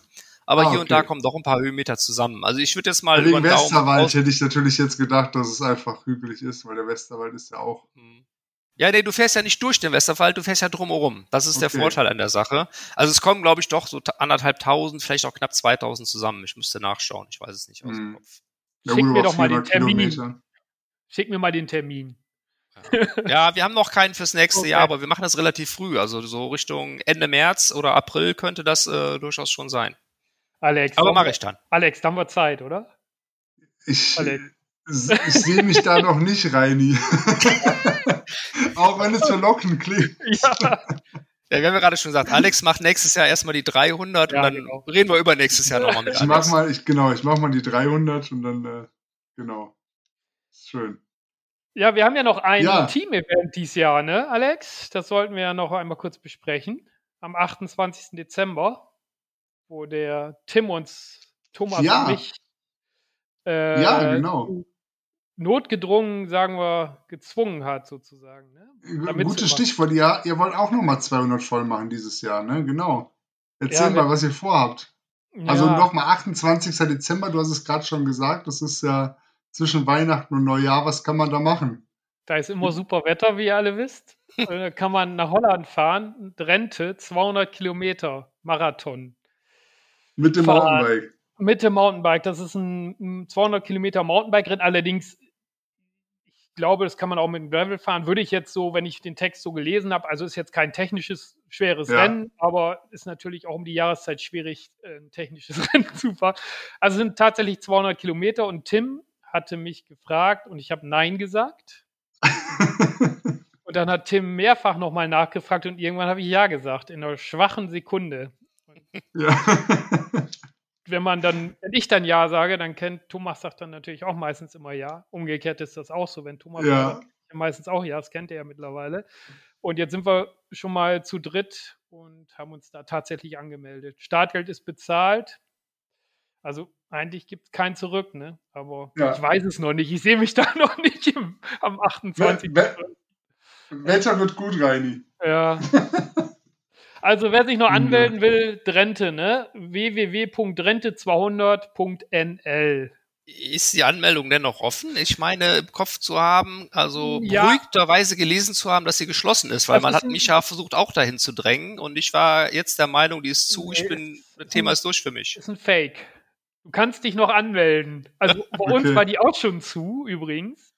aber ah, hier und da kommen doch ein paar Höhenmeter zusammen. Also ich würde jetzt mal Wegen über Westerwald hätte ich natürlich jetzt gedacht, dass es einfach hügelig ist, weil der Westerwald ist ja auch. Hm. Ja, nee, du fährst ja nicht durch den Westerwald, du fährst ja drumherum. Das ist okay. der Vorteil an der Sache. Also es kommen, glaube ich, doch so anderthalb tausend, vielleicht auch knapp 2000 zusammen. Ich müsste nachschauen, ich weiß es nicht aus dem hm. Kopf. Ja, Schick mir doch mal den Termin. Kilometer. Schick mir mal den Termin. Ja, wir haben noch keinen fürs nächste okay. Jahr, aber wir machen das relativ früh. Also so Richtung Ende März oder April könnte das äh, durchaus schon sein. Alex. Aber mache ich dann. Alex, da haben wir Zeit, oder? Ich, ich sehe mich da noch nicht, Reini. Auch wenn es verlockend klingt. Ja. Ja, wir haben ja gerade schon gesagt, Alex macht nächstes Jahr erstmal die 300 ja, und dann genau. reden wir über nächstes Jahr nochmal mit ich Alex. Mach mal, ich, genau, ich mache mal die 300 und dann, äh, genau. Schön. Ja, wir haben ja noch ein ja. Team-Event dieses Jahr, ne, Alex? Das sollten wir ja noch einmal kurz besprechen. Am 28. Dezember wo der Tim uns, Thomas ja. und mich äh, ja, genau. Notgedrungen, sagen wir, gezwungen hat, sozusagen. Ne? Gutes Stichwort, ja, ihr wollt auch nochmal 200 voll machen dieses Jahr, ne? Genau. Erzähl ja, mal, was ihr vorhabt. Also ja. nochmal 28. Dezember, du hast es gerade schon gesagt, das ist ja zwischen Weihnachten und Neujahr, was kann man da machen? Da ist immer super Wetter, wie ihr alle wisst. Da kann man nach Holland fahren, Drenthe, 200 Kilometer Marathon. Mit dem Mountainbike. Mit dem Mountainbike. Das ist ein 200 Kilometer Mountainbike-Rennen. Allerdings, glaube, das kann man auch mit dem Gravel fahren. Würde ich jetzt so, wenn ich den Text so gelesen habe, also ist jetzt kein technisches, schweres ja. Rennen, aber ist natürlich auch um die Jahreszeit schwierig, äh, ein technisches Rennen zu fahren. Also sind tatsächlich 200 Kilometer und Tim hatte mich gefragt und ich habe Nein gesagt. und dann hat Tim mehrfach nochmal nachgefragt und irgendwann habe ich Ja gesagt, in einer schwachen Sekunde. Ja. Wenn man dann, wenn ich dann Ja sage, dann kennt Thomas sagt dann natürlich auch meistens immer Ja. Umgekehrt ist das auch so, wenn Thomas ja. sagt, meistens auch Ja, das kennt er ja mittlerweile. Und jetzt sind wir schon mal zu dritt und haben uns da tatsächlich angemeldet. Startgeld ist bezahlt. Also eigentlich gibt es kein Zurück, ne? Aber ja. ich weiß es noch nicht. Ich sehe mich da noch nicht im, am 28. Wetter wird gut, Reini. Ja. Also wer sich noch anmelden will, Drente, ne? www.drente200.nl. Ist die Anmeldung denn noch offen? Ich meine, im Kopf zu haben, also ja. beruhigterweise gelesen zu haben, dass sie geschlossen ist, weil das man ist hat mich ja versucht, auch dahin zu drängen und ich war jetzt der Meinung, die ist zu, nee, ich bin, das Thema ist durch für mich. Ist ein Fake. Du kannst dich noch anmelden. Also bei okay. uns war die auch schon zu, übrigens.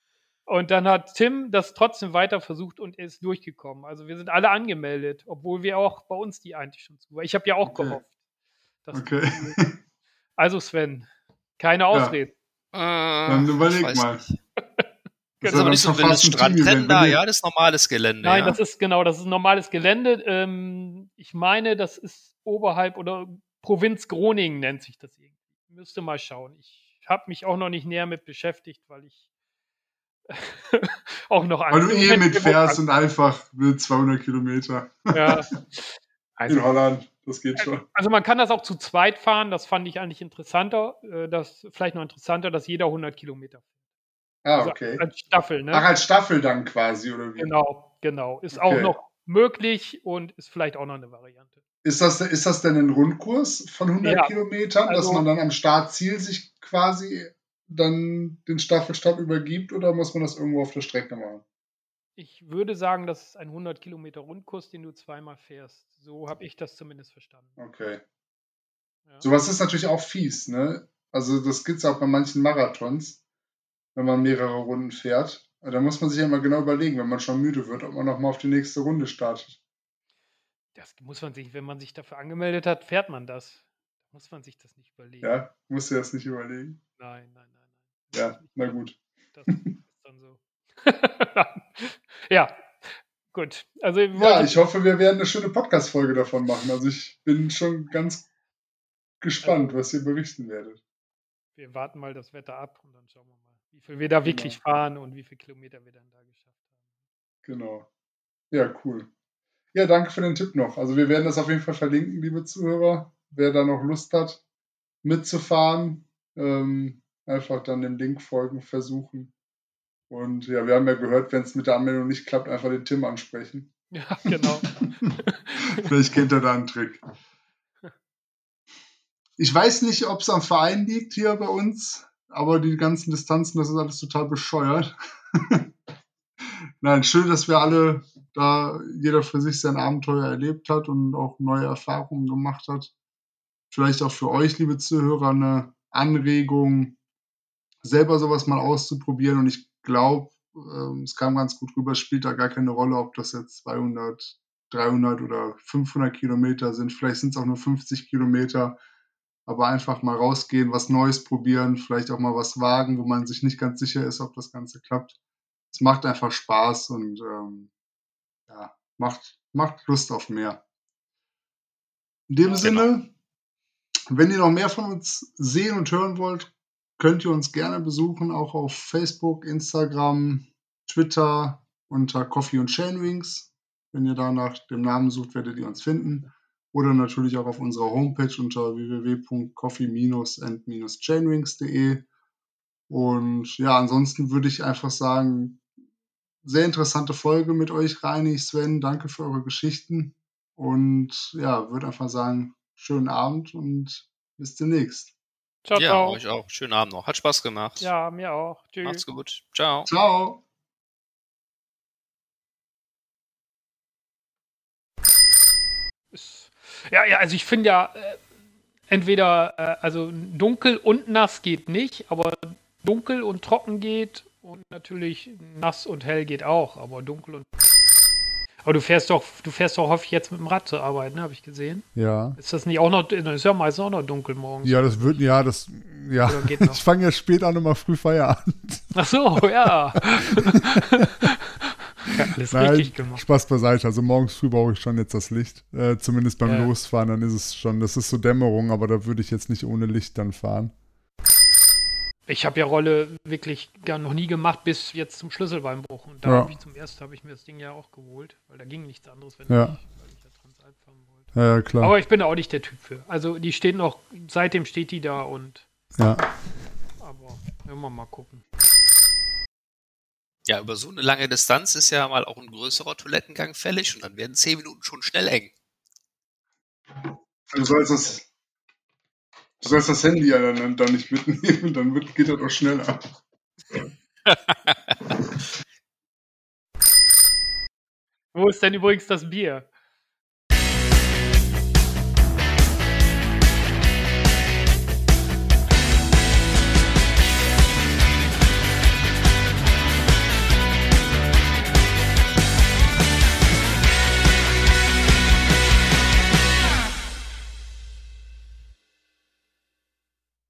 Und dann hat Tim das trotzdem weiter versucht und er ist durchgekommen. Also wir sind alle angemeldet, obwohl wir auch bei uns die eigentlich schon zu. Ich habe ja auch okay. gehofft. okay. Also Sven, keine Ausreden. Ja. Äh, dann überleg mal. Das ist aber nicht so ein Strandrennen da, ja, das ist normales Gelände. Nein, ja. das ist genau, das ist normales Gelände. Ähm, ich meine, das ist oberhalb oder Provinz Groningen nennt sich das irgendwie. Müsste mal schauen. Ich habe mich auch noch nicht näher mit beschäftigt, weil ich auch noch Weil du eh mitfährst und einfach mit 200 Kilometer. Ja. Also, In Holland, das geht schon. Also man kann das auch zu zweit fahren, das fand ich eigentlich interessanter, äh, das vielleicht noch interessanter, dass jeder 100 Kilometer fährt. Ah, also okay. Also als Staffel, ne? Ach, als Staffel dann quasi, oder wie? Genau, genau. Ist okay. auch noch möglich und ist vielleicht auch noch eine Variante. Ist das, ist das denn ein Rundkurs von 100 ja. Kilometern, also, dass man dann am Startziel sich quasi dann den Staffelstab übergibt oder muss man das irgendwo auf der Strecke machen? Ich würde sagen, das ist ein 100 Kilometer Rundkurs, den du zweimal fährst. So habe ich das zumindest verstanden. Okay. Ja. Sowas ist natürlich auch fies, ne? Also das gibt es auch bei manchen Marathons, wenn man mehrere Runden fährt. Da muss man sich ja mal genau überlegen, wenn man schon müde wird, ob man nochmal auf die nächste Runde startet. Das muss man sich, wenn man sich dafür angemeldet hat, fährt man das. Da muss man sich das nicht überlegen. Ja, musst du das nicht überlegen? Nein, nein, nein. Ja, na gut. Das ist dann so. ja, gut. Also, ja, ich hoffe, wir werden eine schöne Podcast-Folge davon machen. Also ich bin schon ganz gespannt, also, was ihr berichten werdet. Wir warten mal das Wetter ab und dann schauen wir mal, wie viel wir da genau. wirklich fahren und wie viele Kilometer wir dann da geschafft haben. Genau. Ja, cool. Ja, danke für den Tipp noch. Also wir werden das auf jeden Fall verlinken, liebe Zuhörer. Wer da noch Lust hat, mitzufahren, ähm, einfach dann dem Link folgen, versuchen. Und ja, wir haben ja gehört, wenn es mit der Anmeldung nicht klappt, einfach den Tim ansprechen. Ja, genau. Vielleicht kennt er da einen Trick. Ich weiß nicht, ob es am Verein liegt hier bei uns, aber die ganzen Distanzen, das ist alles total bescheuert. Nein, schön, dass wir alle da jeder für sich sein Abenteuer erlebt hat und auch neue Erfahrungen gemacht hat. Vielleicht auch für euch, liebe Zuhörer, eine Anregung, selber sowas mal auszuprobieren. Und ich glaube, ähm, es kam ganz gut rüber, spielt da gar keine Rolle, ob das jetzt 200, 300 oder 500 Kilometer sind. Vielleicht sind es auch nur 50 Kilometer. Aber einfach mal rausgehen, was Neues probieren, vielleicht auch mal was wagen, wo man sich nicht ganz sicher ist, ob das Ganze klappt. Es macht einfach Spaß und ähm, ja, macht, macht Lust auf mehr. In dem ja, Sinne, genau. wenn ihr noch mehr von uns sehen und hören wollt, könnt ihr uns gerne besuchen, auch auf Facebook, Instagram, Twitter unter Coffee und Chainwings. Wenn ihr da nach dem Namen sucht, werdet ihr uns finden. Oder natürlich auch auf unserer Homepage unter www.coffee-and-chainwings.de. Und ja, ansonsten würde ich einfach sagen, sehr interessante Folge mit euch, Reini, Sven. Danke für eure Geschichten. Und ja, würde einfach sagen, schönen Abend und bis demnächst. Ciao, ja, ciao. euch auch. Schönen Abend noch. Hat Spaß gemacht. Ja, mir auch. Tschüss. Macht's gut. Ciao. Ciao. Ja, ja, also ich finde ja, äh, entweder, äh, also dunkel und nass geht nicht, aber dunkel und trocken geht und natürlich nass und hell geht auch, aber dunkel und. Aber du fährst doch, du fährst doch häufig jetzt mit dem Rad zur Arbeit, ne? Habe ich gesehen. Ja. Ist das nicht auch noch, ist ja meistens auch noch dunkel morgens. Ja, das wird, ja, das, ja. Ich fange ja spät an, immer früh Feierabend. Ach so, ja. ja alles Nein, richtig gemacht. Spaß beiseite. Also morgens früh brauche ich schon jetzt das Licht. Äh, zumindest beim ja. Losfahren, dann ist es schon, das ist so Dämmerung, aber da würde ich jetzt nicht ohne Licht dann fahren. Ich habe ja Rolle wirklich gar noch nie gemacht, bis jetzt zum Schlüsselbeinbruch. Und da ja. habe ich zum ersten habe ich mir das Ding ja auch geholt, weil da ging nichts anderes, wenn ja. ich, weil ich ja Transalp fahren wollte. Ja, ja, klar. Aber ich bin da auch nicht der Typ für. Also die steht noch, seitdem steht die da und. Ja. Aber immer mal gucken. Ja, über so eine lange Distanz ist ja mal auch ein größerer Toilettengang fällig und dann werden zehn Minuten schon schnell eng. Du sollst das Du sollst das Handy ja dann, dann nicht mitnehmen, dann geht das auch schneller. Wo ist denn übrigens das Bier?